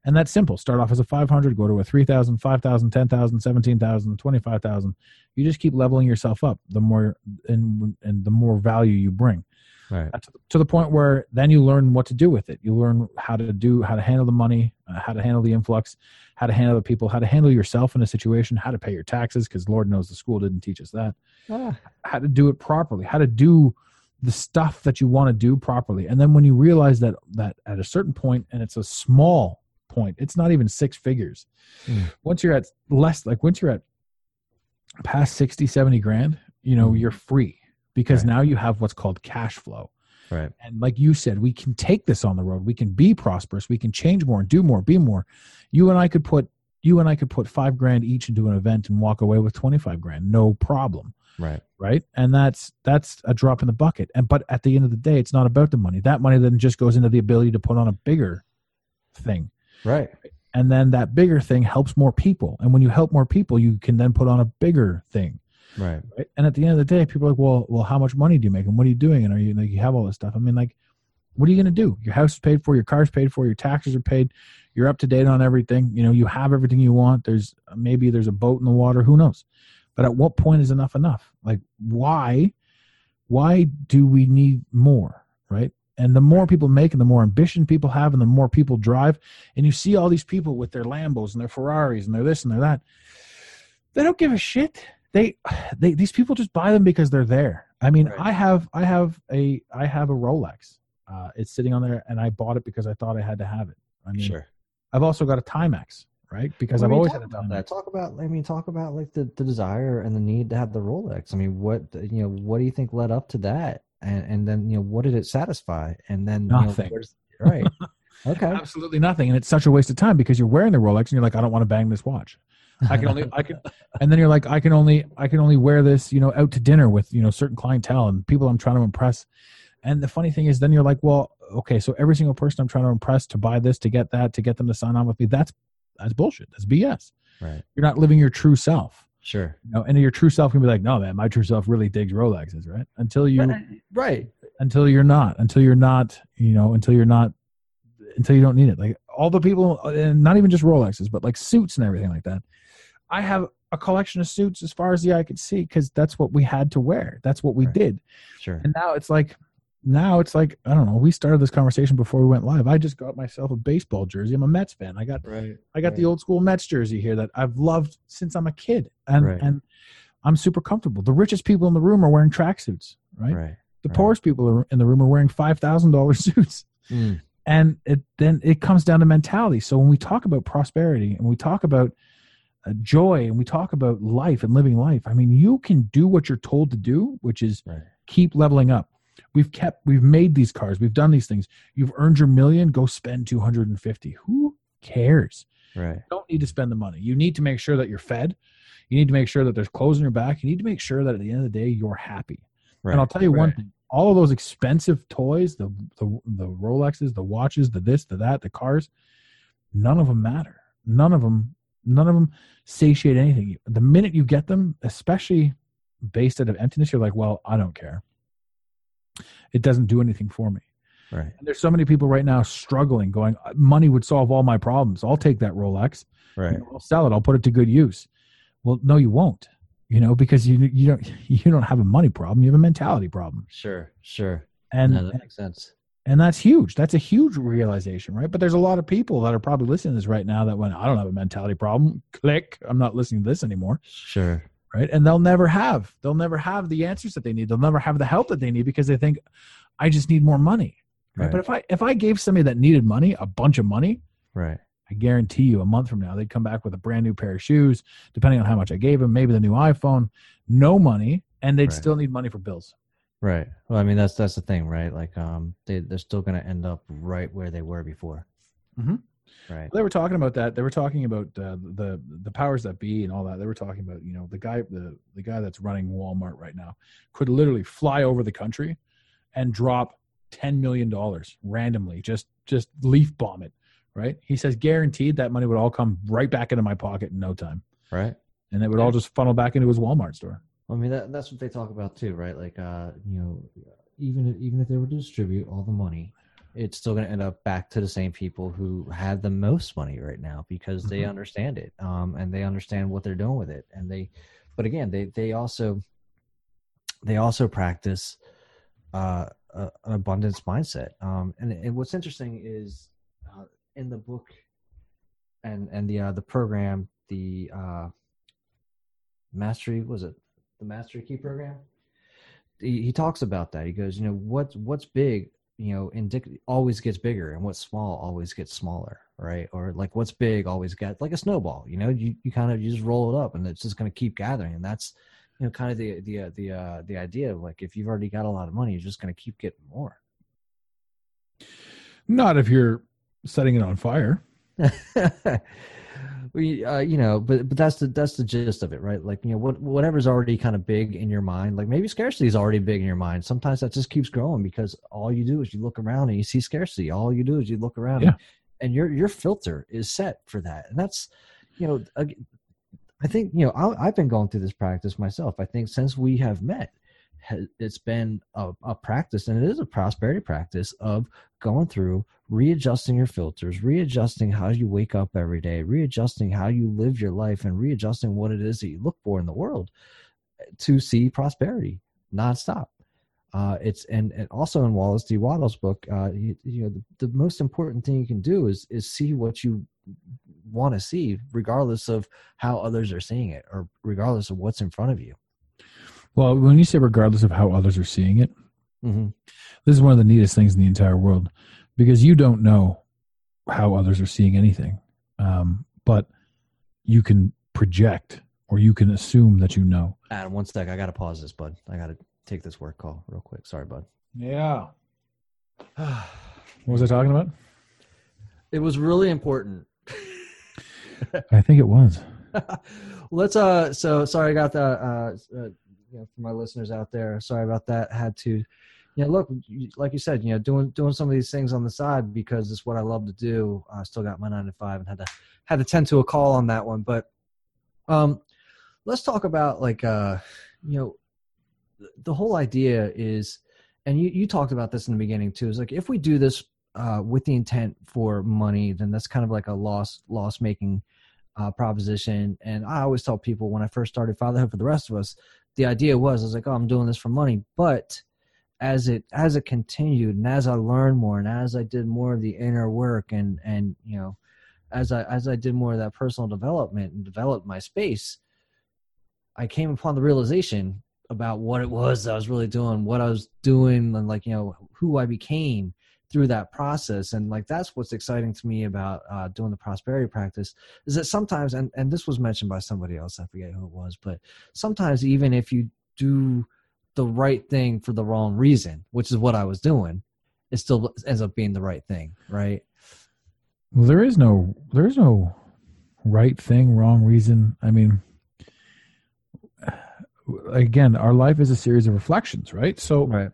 And that's simple. Start off as a 500 go to a 3000 5000 10000 17000 25000 you just keep leveling yourself up the more and and the more value you bring Right. Uh, to, to the point where then you learn what to do with it. You learn how to do, how to handle the money, uh, how to handle the influx, how to handle the people, how to handle yourself in a situation, how to pay your taxes, because Lord knows the school didn't teach us that. Ah, How to do it properly, how to do the stuff that you want to do properly. And then when you realize that that at a certain point, and it's a small point, it's not even six figures. Mm. Once you're at less, like once you're at past 60, 70 grand, you know, Mm. you're free because Right. now you have what's called cash flow. right. And like you said, we can take this on the road. We can be prosperous. We can change more and do more, be more. You and I could put you and I could put five grand each into an event and walk away with twenty five grand, no problem, Right. right? And that's that's a drop in the bucket. And but at the end of the day, it's not about the money. That money then just goes into the ability to put on a bigger thing, Right. and then that bigger thing helps more people. And when you help more people, you can then put on a bigger thing Right. right? And at the end of the day, people are like, well, well, how much money do you make, and what are you doing, and are you like you have all this stuff? I mean, like, what are you going to do? Your house is paid for, your car's paid for, your taxes are paid, you're up to date on everything. You know, you have everything you want. There's maybe there's a boat in the water, who knows? But at what point is enough enough? Like, why, why do we need more, right? And the more people make, and the more ambition people have, and the more people drive, and you see all these people with their Lambos and their Ferraris and their this and their that. They don't give a shit they they these people just buy them because they're there i mean Right. i have i have a i have a rolex uh it's sitting on there and i bought it because i thought i had to have it i mean Sure. i've also got a timex right because Well, i've always talk had a about timex that. Talk about. I mean, talk about like the, the desire and the need to have the Rolex. I mean, what you know, what do you think led up to that? And and then you know, what did it satisfy? And then you know, Nothing. right. (laughs) Okay. absolutely nothing and it's such a waste of time because you're wearing the rolex and you're like i don't want to bang this watch i can only i can (laughs) and then you're like i can only i can only wear this you know out to dinner with you know certain clientele and people i'm trying to impress and the funny thing is then you're like well okay so every single person i'm trying to impress to buy this to get that to get them to sign on with me that's that's bullshit that's bs right. you're not living your true self Sure. you know and your true self can be like no man my true self really digs rolexes right until you Right. until you're not until you're not you know until you're not until you don't need it like all the people and not even just rolexes but like suits and everything like that i have a collection of suits as far as the eye could see because that's what we had to wear that's what we Right. did Sure. and now it's like now it's like i don't know we started this conversation before we went live i just got myself a baseball jersey i'm a mets fan i got Right. i got the old school mets jersey here that i've loved since i'm a kid and Right. and i'm super comfortable the richest people in the room are wearing tracksuits right Right. the Right. poorest people in the room are wearing five thousand dollars (laughs) suits, Mm, and it then it comes down to mentality. So when we talk about prosperity and we talk about joy and we talk about life and living life, I mean, you can do what you're told to do, which is Right. keep leveling up. We've kept, we've made these cars, we've done these things. You've earned your million, go spend two hundred and fifty. Who cares? Right. You don't need to spend the money. You need to make sure that you're fed. You need to make sure that there's clothes on your back. You need to make sure that at the end of the day you're happy. Right. And I'll tell you one thing: all of those expensive toys, the, the the Rolexes, the watches, the this, the that, the cars, none of them matter. None of them, none of them satiate anything. The minute you get them, especially based out of emptiness, you're like, well, I don't care. It doesn't do anything for me. Right. And there's so many people right now struggling, going, money would solve all my problems. I'll take that Rolex. Right. I'll sell it. I'll put it to good use. Well, no, you won't. You know, because you you don't (laughs) you don't have a money problem. You have a mentality problem, Sure. Sure. and no, that makes sense. And that's huge. That's a huge realization, right? But there's a lot of people that are probably listening to this right now that went, I don't have a mentality problem. Click. I'm not listening to this anymore, Sure. right? And they'll never have. They'll never have the answers that they need. They'll never have the help that they need because they think, I just need more money. Right? Right. But if I if I gave somebody that needed money, a bunch of money, Right. I guarantee you a month from now, they'd come back with a brand new pair of shoes, depending on how much I gave them, maybe the new iPhone, no money, and they'd Right. still need money for bills. Right. Well, I mean, that's that's the thing, right? Like, um, they they're still going to end up right where they were before. Mhm. Right. They were talking about that. They were talking about uh, the the powers that be and all that. They were talking about you know the guy the the guy that's running Walmart right now could literally fly over the country and drop ten million dollars randomly, just just leaf bomb it. Right? He says guaranteed that money would all come right back into my pocket in no time, Right. and it would all just funnel back into his Walmart store. I mean, that that's what they talk about too, right? Like, uh, you know, even if, even if they were to distribute all the money, it's still going to end up back to the same people who had the most money right now because they Mhm. understand it, um, and they understand what they're doing with it, and they, but again, they they also they also practice uh, a, an abundance mindset. Um, and, and what's interesting is uh, in the book and and the uh, the program, the uh, mastery was it the mastery key program? He, he talks about that. He goes, you know, what's what's big, you know, indic- always gets bigger, and what's small always gets smaller, right? Or like what's big always gets like a snowball. You know, you you kind of you just roll it up, and it's just going to keep gathering, and that's you know kind of the the uh, the uh, the idea of like if you've already got a lot of money, you're just going to keep getting more. Not if you're setting it on fire. (laughs) we uh, you know but but that's the that's the gist of it right? Like you know what whatever's already kind of big in your mind like maybe scarcity is already big in your mind. Sometimes that just keeps growing because all you do is you look around and you see scarcity. All you do is you look around Yeah. and, and your your filter is set for that. And that's you know i think you know I, i've been going through this practice myself. I think since we have met it's been a, a practice and it is a prosperity practice of going through readjusting your filters readjusting how you wake up every day readjusting how you live your life and readjusting what it is that you look for in the world to see prosperity nonstop uh, it's and, and also in Wallace D. Wattles' book, uh, you, you know, the, the most important thing you can do is is see what you want to see, regardless of how others are seeing it, or regardless of what's in front of you. Well, when you say regardless of how others are seeing it, Mm-hmm. this is one of the neatest things in the entire world because you don't know how others are seeing anything, um, but you can project or you can assume that you know. Adam, one sec, I gotta pause this, bud. I gotta take this work call real quick. Sorry, bud. Yeah. (sighs) What was I talking about? it was really important. I think it was. (laughs) let's uh so sorry i got the uh, uh you know for my listeners out there sorry about that had to you know look like you said you know doing doing some of these things on the side because it's what i love to do i still got my nine to five and had to had to tend to a call on that one but um let's talk about like uh you know the whole idea is and you you talked about this in the beginning too is like if we do this uh with the intent for money then that's kind of like a loss loss making uh, proposition. And I always tell people when I first started Fatherhood for the rest of us, the idea was I was like, oh, I'm doing this for money. But as it as it continued and as I learned more and as I did more of the inner work and and you know as I as I did more of that personal development and developed my space, I came upon the realization about what it was I was really doing, what I was doing, and like you know who I became through that process. And like that's what's exciting to me about uh, doing the prosperity practice is that sometimes, and and this was mentioned by somebody else, I forget who it was, but sometimes even if you do the right thing for the wrong reason, which is what I was doing, it still ends up being the right thing, right? Well, there is no there is no right thing, wrong reason. I mean, again, our life is a series of reflections, right? So, Right.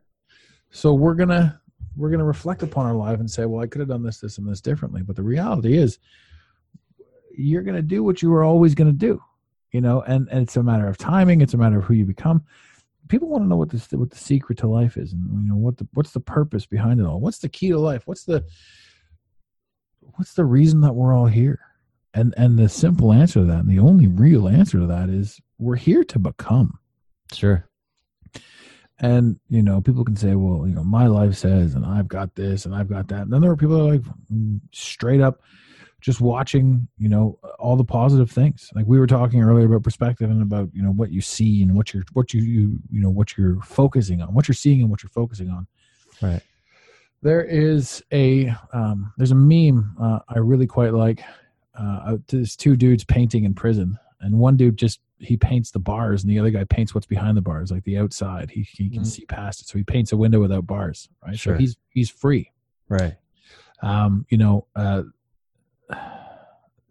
so we're gonna we're gonna reflect upon our life and say, well, I could have done this, this, and this differently. But the reality is, you're gonna do what you were always gonna do, you know. And and it's a matter of timing. It's a matter of who you become. People want to know what the what the secret to life is, and you know what the what's the purpose behind it all. What's the key to life? What's the what's the reason that we're all here? And and the simple answer to that, and the only real answer to that is we're here to become. Sure. And you know, people can say, "Well, you know, my life says, and I've got this, and I've got that." And then there are people that are like mm, straight up, just watching, you know, all the positive things. Like we were talking earlier about perspective and about you know what you see and what you're what you you you know what you're focusing on, what you're seeing and what you're focusing on. Right. There is a um, there's a meme uh, I really quite like. Uh, there's two dudes painting in prison, and one dude just he paints the bars, and the other guy paints what's behind the bars, like the outside. He he can Mhm. see past it, so he paints a window without bars, right? Sure. So he's he's free. Right. Um, you know, uh,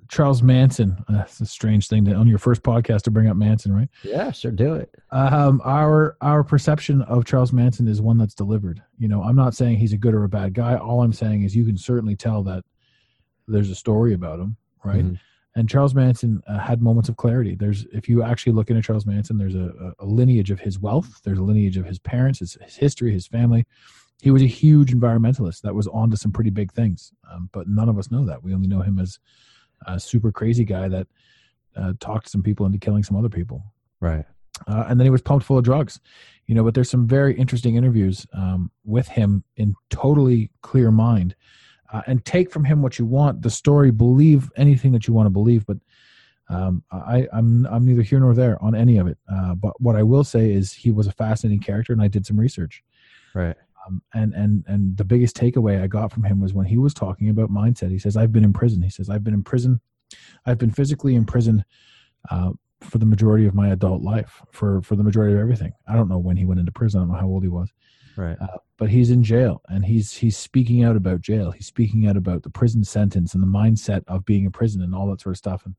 Charles Manson. Uh, it's a strange thing to on your first podcast to bring up Manson, right? Yeah, sure. Do it. um, our our perception of Charles Manson is one that's delivered. You know, I'm not saying he's a good or a bad guy. All I'm saying is you can certainly tell that there's a story about him, right? Mhm. And Charles Manson uh, had moments of clarity. There's, if you actually look into Charles Manson, there's a, a lineage of his wealth. There's a lineage of his parents, his, his history, his family. He was a huge environmentalist that was onto some pretty big things, um, but none of us know that. We only know him as a super crazy guy that uh, talked some people into killing some other people. Right. uh, and then he was pumped full of drugs you know but there's some very interesting interviews um, with him in totally clear mind uh, and take from him what you want the story believe anything that you want to believe but um, I, I'm I'm neither here nor there on any of it. Uh, but what I will say is he was a fascinating character, and I did some research. Right. Um, and and and the biggest takeaway I got from him was when he was talking about mindset. He says, "I've been in prison." He says, "I've been in prison. I've been physically in prison uh, for the majority of my adult life, for for the majority of everything. I don't know when he went into prison. I don't know how old he was, Right. uh, but he's in jail, and he's he's speaking out about jail. He's speaking out about the prison sentence and the mindset of being in prison and all that sort of stuff. And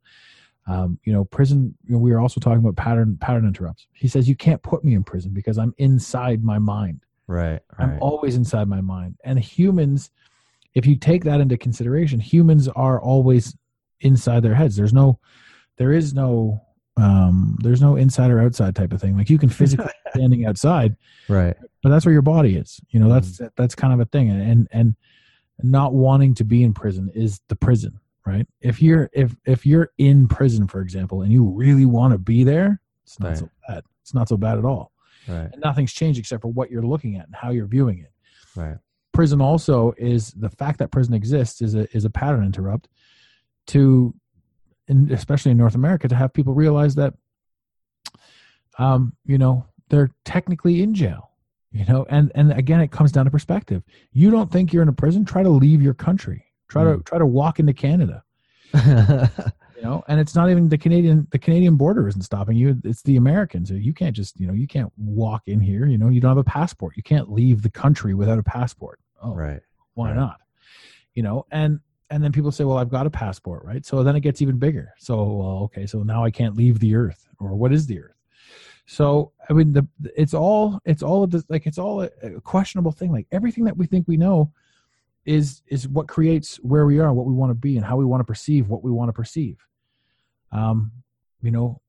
um, you know, prison. You know, we were also talking about pattern pattern interrupts. He says you can't put me in prison because I'm inside my mind. Right. I'm always inside my mind. And humans, if you take that into consideration, humans are always inside their heads. There's no, there is no, um, there's no inside or outside type of thing. Like you can physically (laughs) standing outside, right. but that's where your body is. You know, that's that's kind of a thing. And and and not wanting to be in prison is the prison, right? If you're if if you're in prison, for example, and you really want to be there, it's not Right. so bad. It's not so bad at all. Right. And nothing's changed except for what you're looking at and how you're viewing it Right. prison also is the fact that prison exists is a is a pattern interrupt to in, especially in North America to have people realize that um you know they're technically in jail you know? And and again it comes down to perspective. You don't think you're in a prison? Try to leave your country. Try to try to walk into Canada. (laughs) You know? And it's not even the Canadian the Canadian border isn't stopping you. It's the Americans. You can't just you know you can't walk in here you know? You don't have a passport. You can't leave the country without a passport. Oh right. why Right. not? You know? And and then people say well i've got a passport right? So then it gets even bigger. So well okay so now i can't leave the earth or what is the earth? So i mean the it's all it's all of this like it's all a, a questionable thing. Like everything that we think we know is is what creates where we are what we want to be and how we want to perceive what we want to perceive. Um you know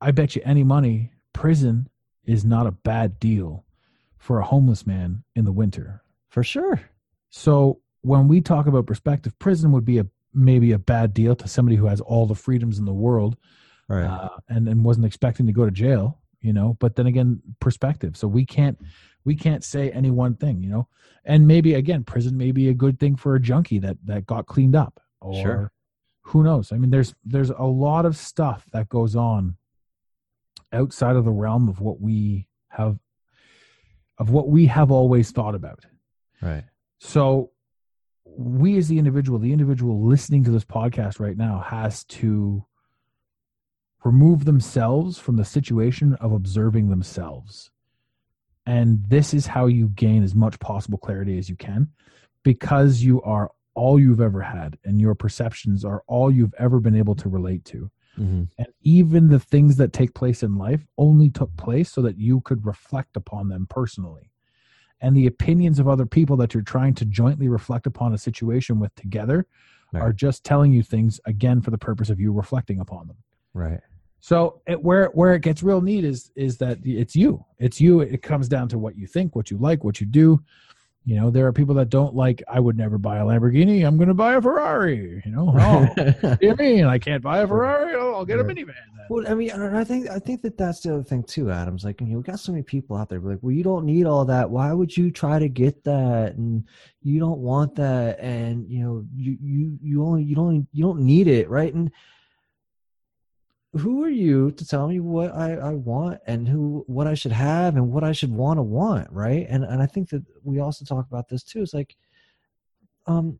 i bet you any money prison is not a bad deal for a homeless man in the winter. For sure. so when we talk about perspective, prison would be a maybe a bad deal to somebody who has all the freedoms in the world Right. uh, and and wasn't expecting to go to jail, you know. But then again, perspective. So we can't we can't say any one thing, you know. And maybe again, prison may be a good thing for a junkie that that got cleaned up, or Sure. who knows? I mean, there's there's a lot of stuff that goes on outside of the realm of what we have of what we have always thought about. right. So we as the individual, the individual listening to this podcast right now has to remove themselves from the situation of observing themselves. And this is how you gain as much possible clarity as you can because you are all you've ever had and your perceptions are all you've ever been able to relate to. hmm And even the things that take place in life only took place so that you could reflect upon them personally. And the opinions of other people that you're trying to jointly reflect upon a situation with together Right. are just telling you things again for the purpose of you reflecting upon them. Right. So it, where where it gets real neat is is that it's you. It's you. It comes down to what you think, what you like, what you do. You know, there are people that don't like. I would never buy a Lamborghini. I'm going to buy a Ferrari. You know, oh, (laughs) what do you mean? I can't buy a Ferrari. Oh, I'll get a minivan. Then. Well, I mean, and I think I think that that's the other thing too, Adams. Like, you know, we got so many people out there like, "Well, you don't need all that. Why would you try to get that? And you don't want that. And you know, you you you only you don't you don't need it, right?" And who are you to tell me what I, I want and who what I should have and what I should want to want, right? And and I think that we also talk about this too. It's like, um,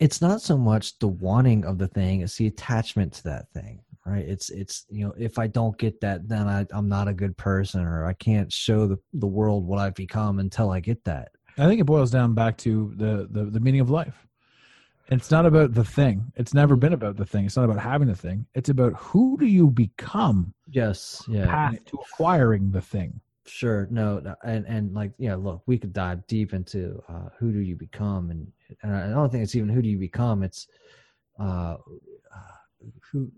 it's not so much the wanting of the thing; it's the attachment to that thing, right? It's it's you know, if I don't get that, then I, I'm not a good person, or I can't show the the world what I've become until I get that. I think it boils down back to the, the the meaning of life. It's not about the thing. It's never been about the thing. It's not about having the thing. It's about who do you become Yes, yeah, path to acquiring the thing. Sure. No, and and like yeah, look, we could dive deep into uh, who do you become, and and I don't think it's even who do you become. It's uh, uh, who.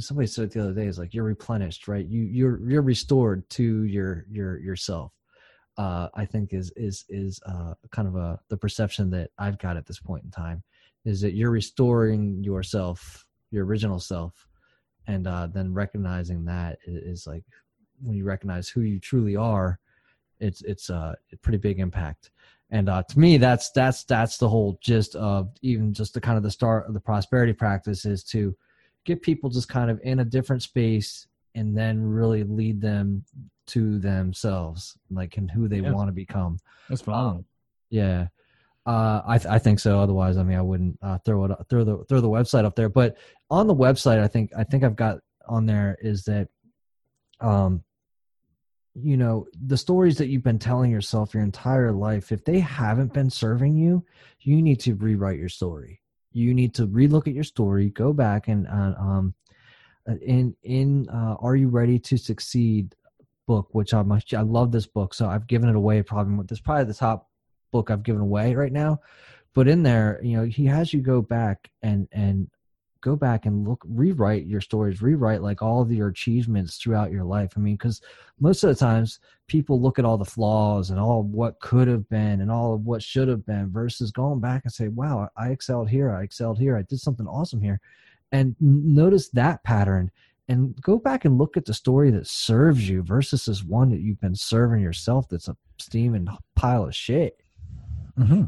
Somebody said it the other day is like you're replenished, right? You you're you're restored to your your yourself. Uh, I think is is is uh, kind of a the perception that I've got at this point in time is that you're restoring yourself, your original self, and uh, then recognizing that is, like when you recognize who you truly are, it's it's uh, a pretty big impact. And uh, to me, that's that's that's the whole gist of even just the kind of the start of the prosperity practice is to get people just kind of in a different space and then really lead them to themselves, like and who they Yeah. want to become. That's phenomenal. Yeah, uh, I th- I think so. Otherwise, I mean, I wouldn't uh, throw it throw the throw the website up there. But on the website, I think I think I've got on there is that, um, you know, the stories that you've been telling yourself your entire life, if they haven't been serving you, you need to rewrite your story. You need to relook at your story, go back and uh, um, uh, in in uh, Are You Ready to Succeed book, which I'm I love this book, so I've given it away. Probably this probably the top book I've given away right now. But in there, you know, he has you go back and and go back and look, rewrite your stories, rewrite like all of your achievements throughout your life. I mean, because most of the times people look at all the flaws and all what could have been and all of what should have been versus going back and say, wow, I excelled here, I excelled here, I did something awesome here. And notice that pattern and go back and look at the story that serves you versus this one that you've been serving yourself that's a steaming pile of shit. hmm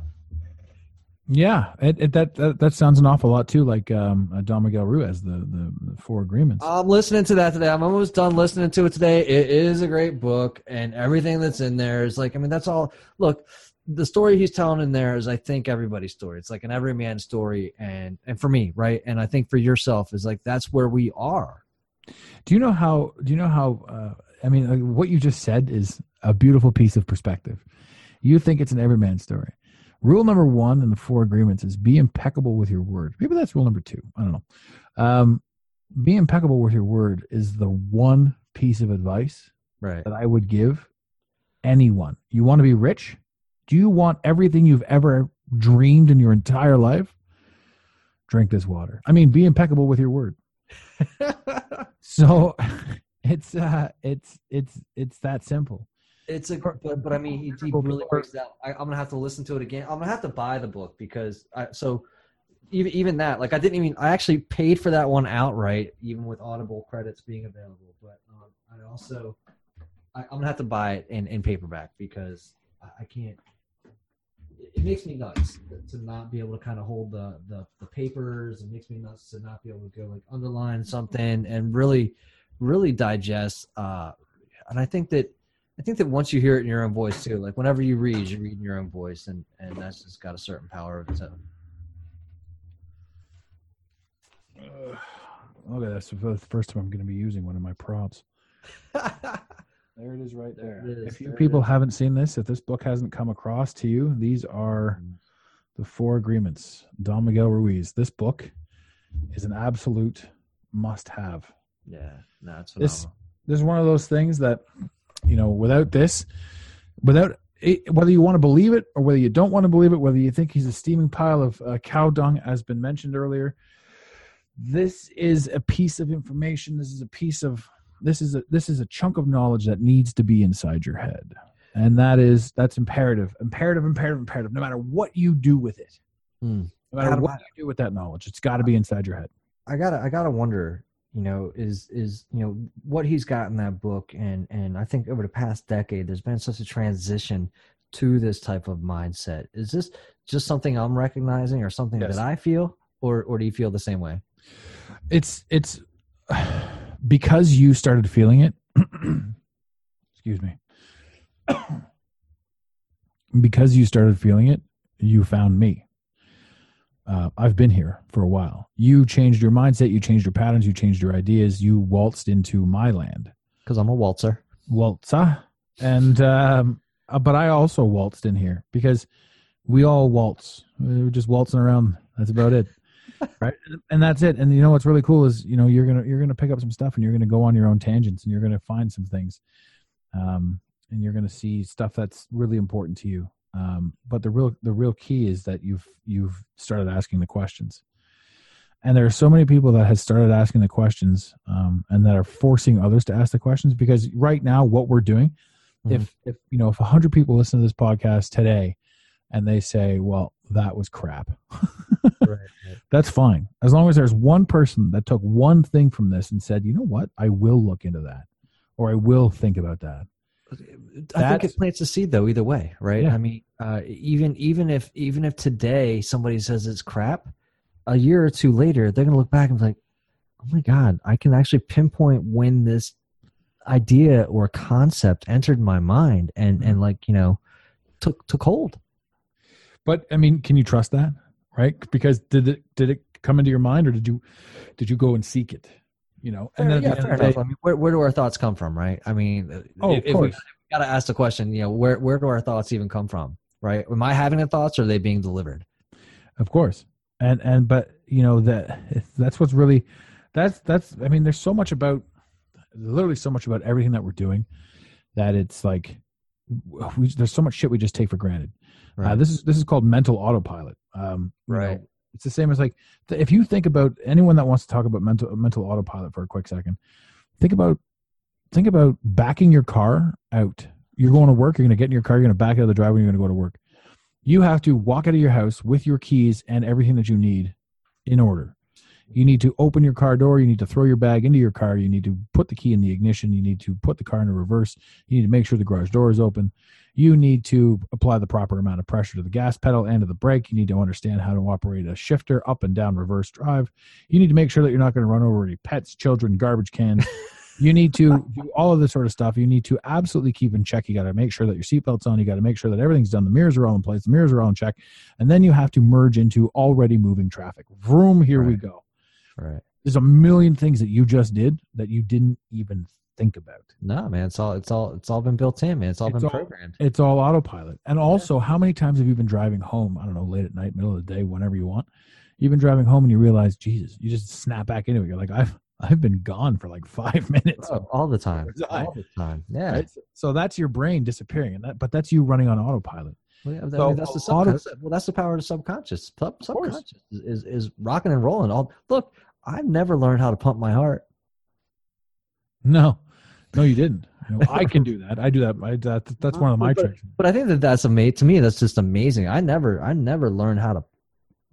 Yeah, it, it, that, that that sounds an awful lot too, like um, uh, Don Miguel Ruiz, the, the the Four Agreements. I'm listening to that today. I'm almost done listening to it today. It is a great book, and everything that's in there is like, I mean, that's all. Look, the story he's telling in there is, I think, everybody's story. It's like an everyman story, and and for me, right, and I think for yourself is like that's where we are. Do you know how? Do you know how? Uh, I mean, like, what you just said is a beautiful piece of perspective. You think it's an everyman story. Rule number one in the four agreements is be impeccable with your word. Maybe that's rule number two. I don't know. Um, be impeccable with your word is the one piece of advice Right. that I would give anyone. You want to be rich? Do you want everything you've ever dreamed in your entire life? Drink this water. I mean, be impeccable with your word. (laughs) So (laughs) it's uh it's it's it's that simple. It's a, but, but I mean, he, he really breaks it out. I, I'm gonna have to listen to it again. I'm gonna have to buy the book because I so even even that like I didn't even I actually paid for that one outright, even with Audible credits being available. But um, I also I, I'm gonna have to buy it in, in paperback because I, I can't. It, makes me nuts to not be able to kind of hold the, the the papers. It makes me nuts to not be able to go like underline something and really really digest. Uh, and I think that I think that once you hear it in your own voice too, like whenever you read, you read in your own voice, and and that's just got a certain power of its own. Okay, that's the first time I'm going to be using one of my props. (laughs) There it is, right there. There is, If you there people haven't seen this, if this book hasn't come across to you, these are the four agreements. Don Miguel Ruiz. This book is an absolute must-have. Yeah, no, it's This- This is one of those things that, you know, without this, without it, whether you want to believe it or whether you don't want to believe it, whether you think he's a steaming pile of uh, cow dung, as been mentioned earlier, this is a piece of information. This is a piece of this is a this is a chunk of knowledge that needs to be inside your head, and that is that's imperative, imperative, imperative, imperative. No matter what you do with it, Hmm. no matter Adam, what you do with that knowledge, it's got to be inside your head. I gotta I gotta wonder, you know, is is you know what he's got in that book, and and I think over the past decade, there's been such a transition to this type of mindset. Is this just something I'm recognizing, or something Yes. that I feel, or or do you feel the same way? it's it's because you started feeling it (clears throat) excuse me (coughs) because you started feeling it you found me. Uh, i've been here for a while. You changed your mindset you changed your patterns you changed your ideas you waltzed into my land. Because I'm a waltzer. waltza. And um, uh, but i also waltzed in here because we all waltz. We are just waltzing around. That's about it right? And that's it. And you know what's really cool is you know you're gonna you're gonna pick up some stuff and you're gonna go on your own tangents and you're gonna find some things um and you're gonna see stuff that's really important to you. Um but the real the real key is that you've you've started asking the questions. And there are so many people that has started asking the questions um, and that are forcing others to ask the questions because right now what we're doing if if you know if 100 people listen to this podcast today and they say well that was crap (laughs) Right, right. That's fine. As long as there's one person that took one thing from this and said, you know what, I will look into that or I will think about that. I think it plants a seed though either way, right? Yeah. I mean, uh, even even if even if today somebody says it's crap, a year or two later they're gonna look back and be like, "Oh my god, I can actually pinpoint when this idea or concept entered my mind and and like you know took took hold." But I mean, can you trust that? Right? Because did it did it come into your mind or did you did you go and seek it? You know, and then yeah, the fair enough. day- I mean, where, where do our thoughts come from, right? I mean, uh, Oh, if, of if we course. got to ask the question, you know, where where do our thoughts even come from, right? Am I having the thoughts, or are they being delivered? Of course. And and but you know that that's what's really that's that's I mean there's so much about literally so much about everything that we're doing that it's like we there's so much shit we just take for granted. Uh, this is this is called mental autopilot. Um, you know, Right. it's the same as like th- if you think about anyone that wants to talk about mental mental autopilot for a quick second, think about think about backing your car out. You're going to work. You're going to get in your car. You're going to back out of the driveway. You're going to go to work. You have to walk out of your house with your keys and everything that you need in order. You need to open your car door. You need to throw your bag into your car. You need to put the key in the ignition. You need to put the car in reverse. You need to make sure the garage door is open. You need to apply the proper amount of pressure to the gas pedal and to the brake. You need to understand how to operate a shifter up and down reverse drive. You need to make sure that you're not going to run over any pets, children, garbage cans. you need to do all of this sort of stuff. You need to absolutely keep in check. You got to make sure that your seatbelt's on. You got to make sure that everything's done. The mirrors are all in place. The mirrors are all in check. And then you have to merge into already moving traffic. Vroom, here we go. Right. There's a million things that you just did that you didn't even think about. No, man, it's all it's all it's all been built in, man. It's all It's been all- programmed. It's all autopilot. And also, how many times have you been driving home? I don't know, late at night, middle of the day, whenever you want. You've been driving home and you realize, Jesus, you just snap back into it. You're like, I've I've been gone for like (laughs) five minutes. Oh, all the time. (laughs) All the time. Yeah. Right? So that's your brain disappearing, and that, but that's you running on autopilot. Well, yeah, I mean, that's the a lot of- well, that's the power of the subconscious. Sub- subconscious is, is is rocking and rolling. All look, I've never learned how to pump my heart. No, no, you didn't. You know, I can do that. I do that. I, that that's one of my But- tricks. But I think that that's amazing. To me, that's just amazing. I never, I never learned how to,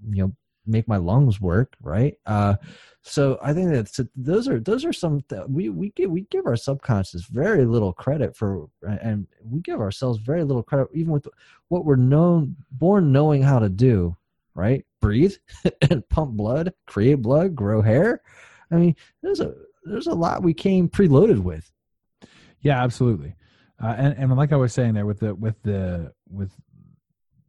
you know, make my lungs work. Right. Uh, so I think that those are those are some th- we we give we give our subconscious very little credit for, and we give ourselves very little credit even with what we're known born knowing how to do. Right. Breathe (laughs) and pump blood, create blood, grow hair. I mean, there's a there's a lot we came preloaded with. Yeah, absolutely. Uh, and and like I was saying there with the with the with,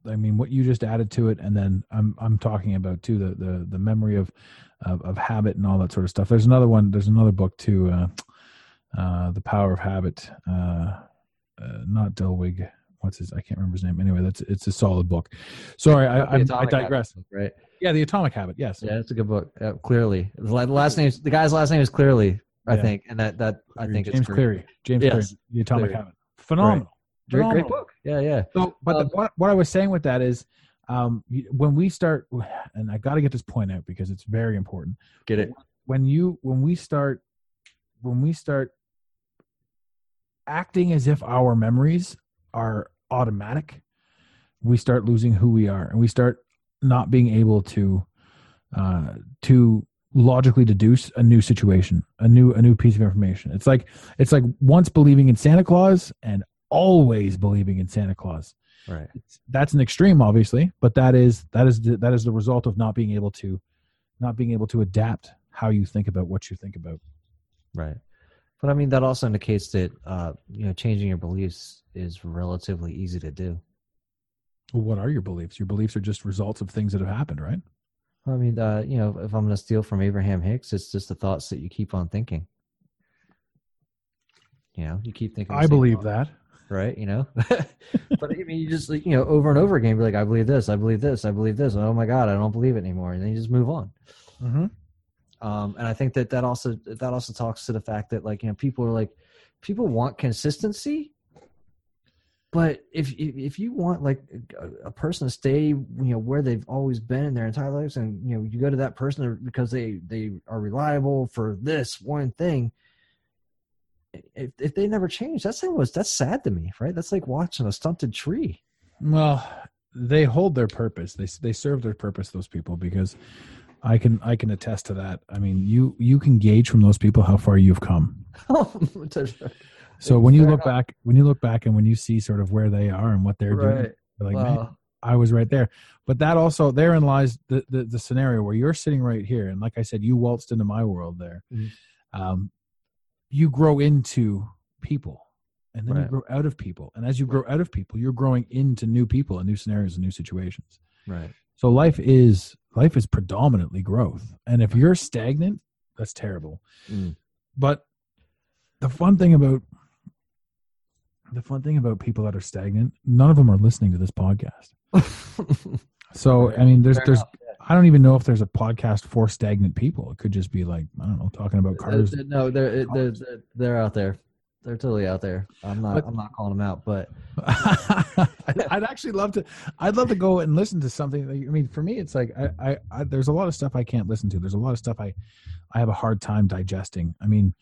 I mean what you just added to it, and then I'm I'm talking about too the the the memory of of, of habit and all that sort of stuff. There's another one. There's another book too. Uh, uh, the Power of Habit. Uh, uh, not Delwig. What's his? I can't remember his name. Anyway, that's it's a solid book. Sorry, I, I, I digress. Habits, Right. Yeah, the Atomic Habit. Yes. Yeah, it's a good book. Uh, clearly, the last name, the guy's last name is Clearly, I Yeah. think, and that that I think James it's great. Cleary. James Yes, Cleary. The Atomic Cleary. Habit. Phenomenal. Great, great Phenomenal. book. Yeah, yeah. So, but Um, the, what, what I was saying with that is, um, when we start, (sighs) and I got to get this point out because it's very important. Get it? When you, when we start, when we start acting as if our memories are automatic, we start losing who we are, and we start not being able to, uh, to logically deduce a new situation, a new, a new piece of information. It's like, it's like once believing in Santa Claus and always believing in Santa Claus Right. it's, that's an extreme obviously but that is that is the, that is the result of not being able to not being able to adapt how you think about what you think about Right. But I mean, that also indicates that uh, you know changing your beliefs is relatively easy to do. well, what are your beliefs your beliefs are just results of things that have happened right I mean, uh, you know, if I'm going to steal from Abraham Hicks, it's just the thoughts that you keep on thinking. You know, you keep thinking. i believe thought. that right? You know, (laughs) but I mean, you just like, you know over and over again, be like, I believe this, I believe this, I believe this. And, Oh my god, I don't believe it anymore, and then you just move on. mm-hmm. Um, and I think that that also that also talks to the fact that like you know people are like people want consistency, but if if, you want like a, a person to stay you know where they've always been in their entire lives, and you know you go to that person because they they are reliable for this one thing. If, if they never change, that's was that's sad to me, right? That's like watching a stunted tree. well they hold their purpose they they serve their purpose those people because I can I can attest to that. I mean, you you can gauge from those people how far you've come. (laughs) So when you look back, when you look back, and when you see sort of where they are and what they're doing, right. you're like, man, I was right there. But that also therein lies the, the the scenario where you're sitting right here, and like I said, you waltzed into my world there. Mhm. Um, you grow into people, and then you grow out of people, and as you grow out of people, you're growing into new people and new scenarios and new situations. Right. So life is life is predominantly growth, and if you're stagnant, that's terrible. Mm. But the fun thing about the fun thing about people that are stagnant, none of them are listening to this podcast. (laughs) So I mean, there's Fair there's enough, I don't even know if there's a podcast for stagnant people. It could just be like I don't know, talking about cars. no, they're, they're they're they're out there. They're totally out there. I'm not. But- I'm not calling them out, but I'd, (laughs) I'd actually love to. I'd love to go and listen to something. Like, I mean, for me, it's like I, I, I, there's a lot of stuff I can't listen to. There's a lot of stuff I, I have a hard time digesting. I mean,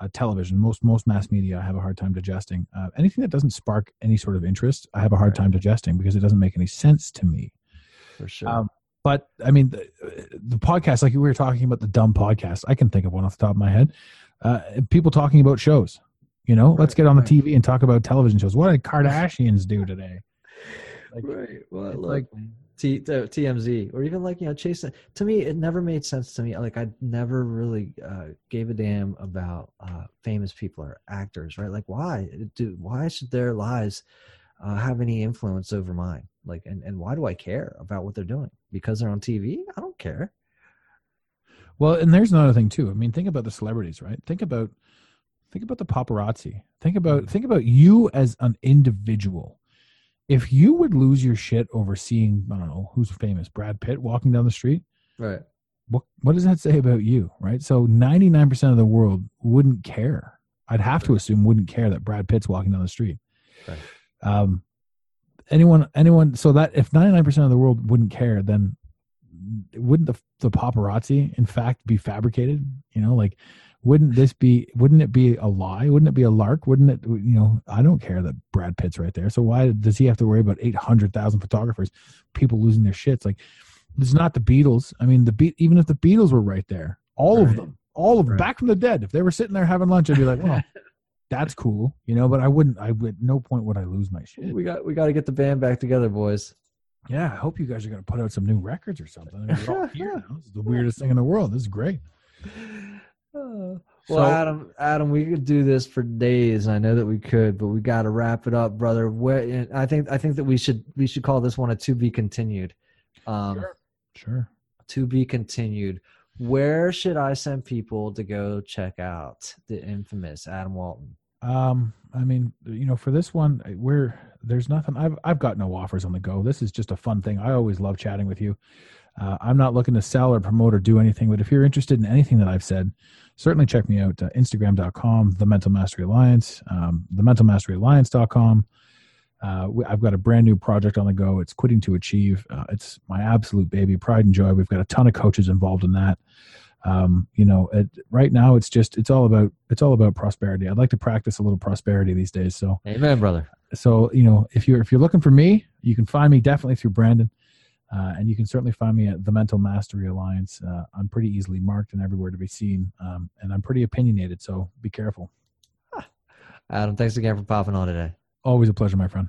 uh, television, most most mass media, I have a hard time digesting. Uh, anything that doesn't spark any sort of interest, I have a hard time digesting because it doesn't make any sense to me. for sure. Um, but I mean, the, the podcast, like we were talking about the dumb podcast, I can think of one off the top of my head. Uh, people talking about shows. You know, let's get on the right. TV and talk about television shows. What did Kardashians do today? Like, right. Well, look, like- T, t- TMZ or even like you know chasing. To me, it never made sense to me. Like I never really uh, gave a damn about uh, famous people or actors. Right? Like why do why should their lives uh, have any influence over mine? Like and and why do I care about what they're doing? Because they're on TV? I don't care. Well, and there's another thing too. I mean, think about the celebrities, right? Think about think about the paparazzi. Think about think about you as an individual. If you would lose your shit over seeing, I don't know, who's famous, Brad Pitt walking down the street, Right. what what does that say about you, right? So 99% of the world wouldn't care. I'd have to assume wouldn't care that Brad Pitt's walking down the street. Right. Um anyone anyone so that if 99% of the world wouldn't care then wouldn't the the paparazzi in fact be fabricated you know like wouldn't this be wouldn't it be a lie wouldn't it be a lark wouldn't it you know i don't care that brad pitt's right there so why does he have to worry about 800000 photographers people losing their shits like it's not the beatles i mean the beat even if the beatles were right there all of them all of them Right. back from the dead if they were sitting there having lunch i'd be like well (laughs) that's cool you know but i wouldn't i would no point would i lose my shit We got we got to get the band back together, boys. yeah, I hope you guys are going to put out some new records or something. I mean, we're all (laughs) here now. This is the weirdest thing in the world. This is great. (laughs) Uh, So- well, Adam, Adam, we could do this for days. I know that we could, but we got to wrap it up, brother. Where I think I think that we should we should call this one a to be continued. Um, Sure. To be continued. Where should I send people to go check out the infamous Adam Walton? Um, I mean, you know, for this one, we're there's nothing. I've I've got no offers on the go. This is just a fun thing. I always love chatting with you. Uh, I'm not looking to sell or promote or do anything, but if you're interested in anything that I've said, certainly check me out. Uh, Instagram.com, The Mental Mastery Alliance, um, TheMentalMasteryAlliance.com. Uh, we, I've got a brand new project on the go. It's Quitting to Achieve. Uh, it's my absolute baby, pride and joy. We've got a ton of coaches involved in that. Um, you know, it, right now it's just it's all about it's all about prosperity. I'd like to practice a little prosperity these days. So Amen, brother. so you know if you're if you're looking for me you can find me definitely through brandon uh, and you can certainly find me at the mental mastery alliance. Uh, i'm pretty easily marked and everywhere to be seen um, and i'm pretty opinionated so be careful. (laughs) Adam, thanks again for popping on today. always a pleasure my friend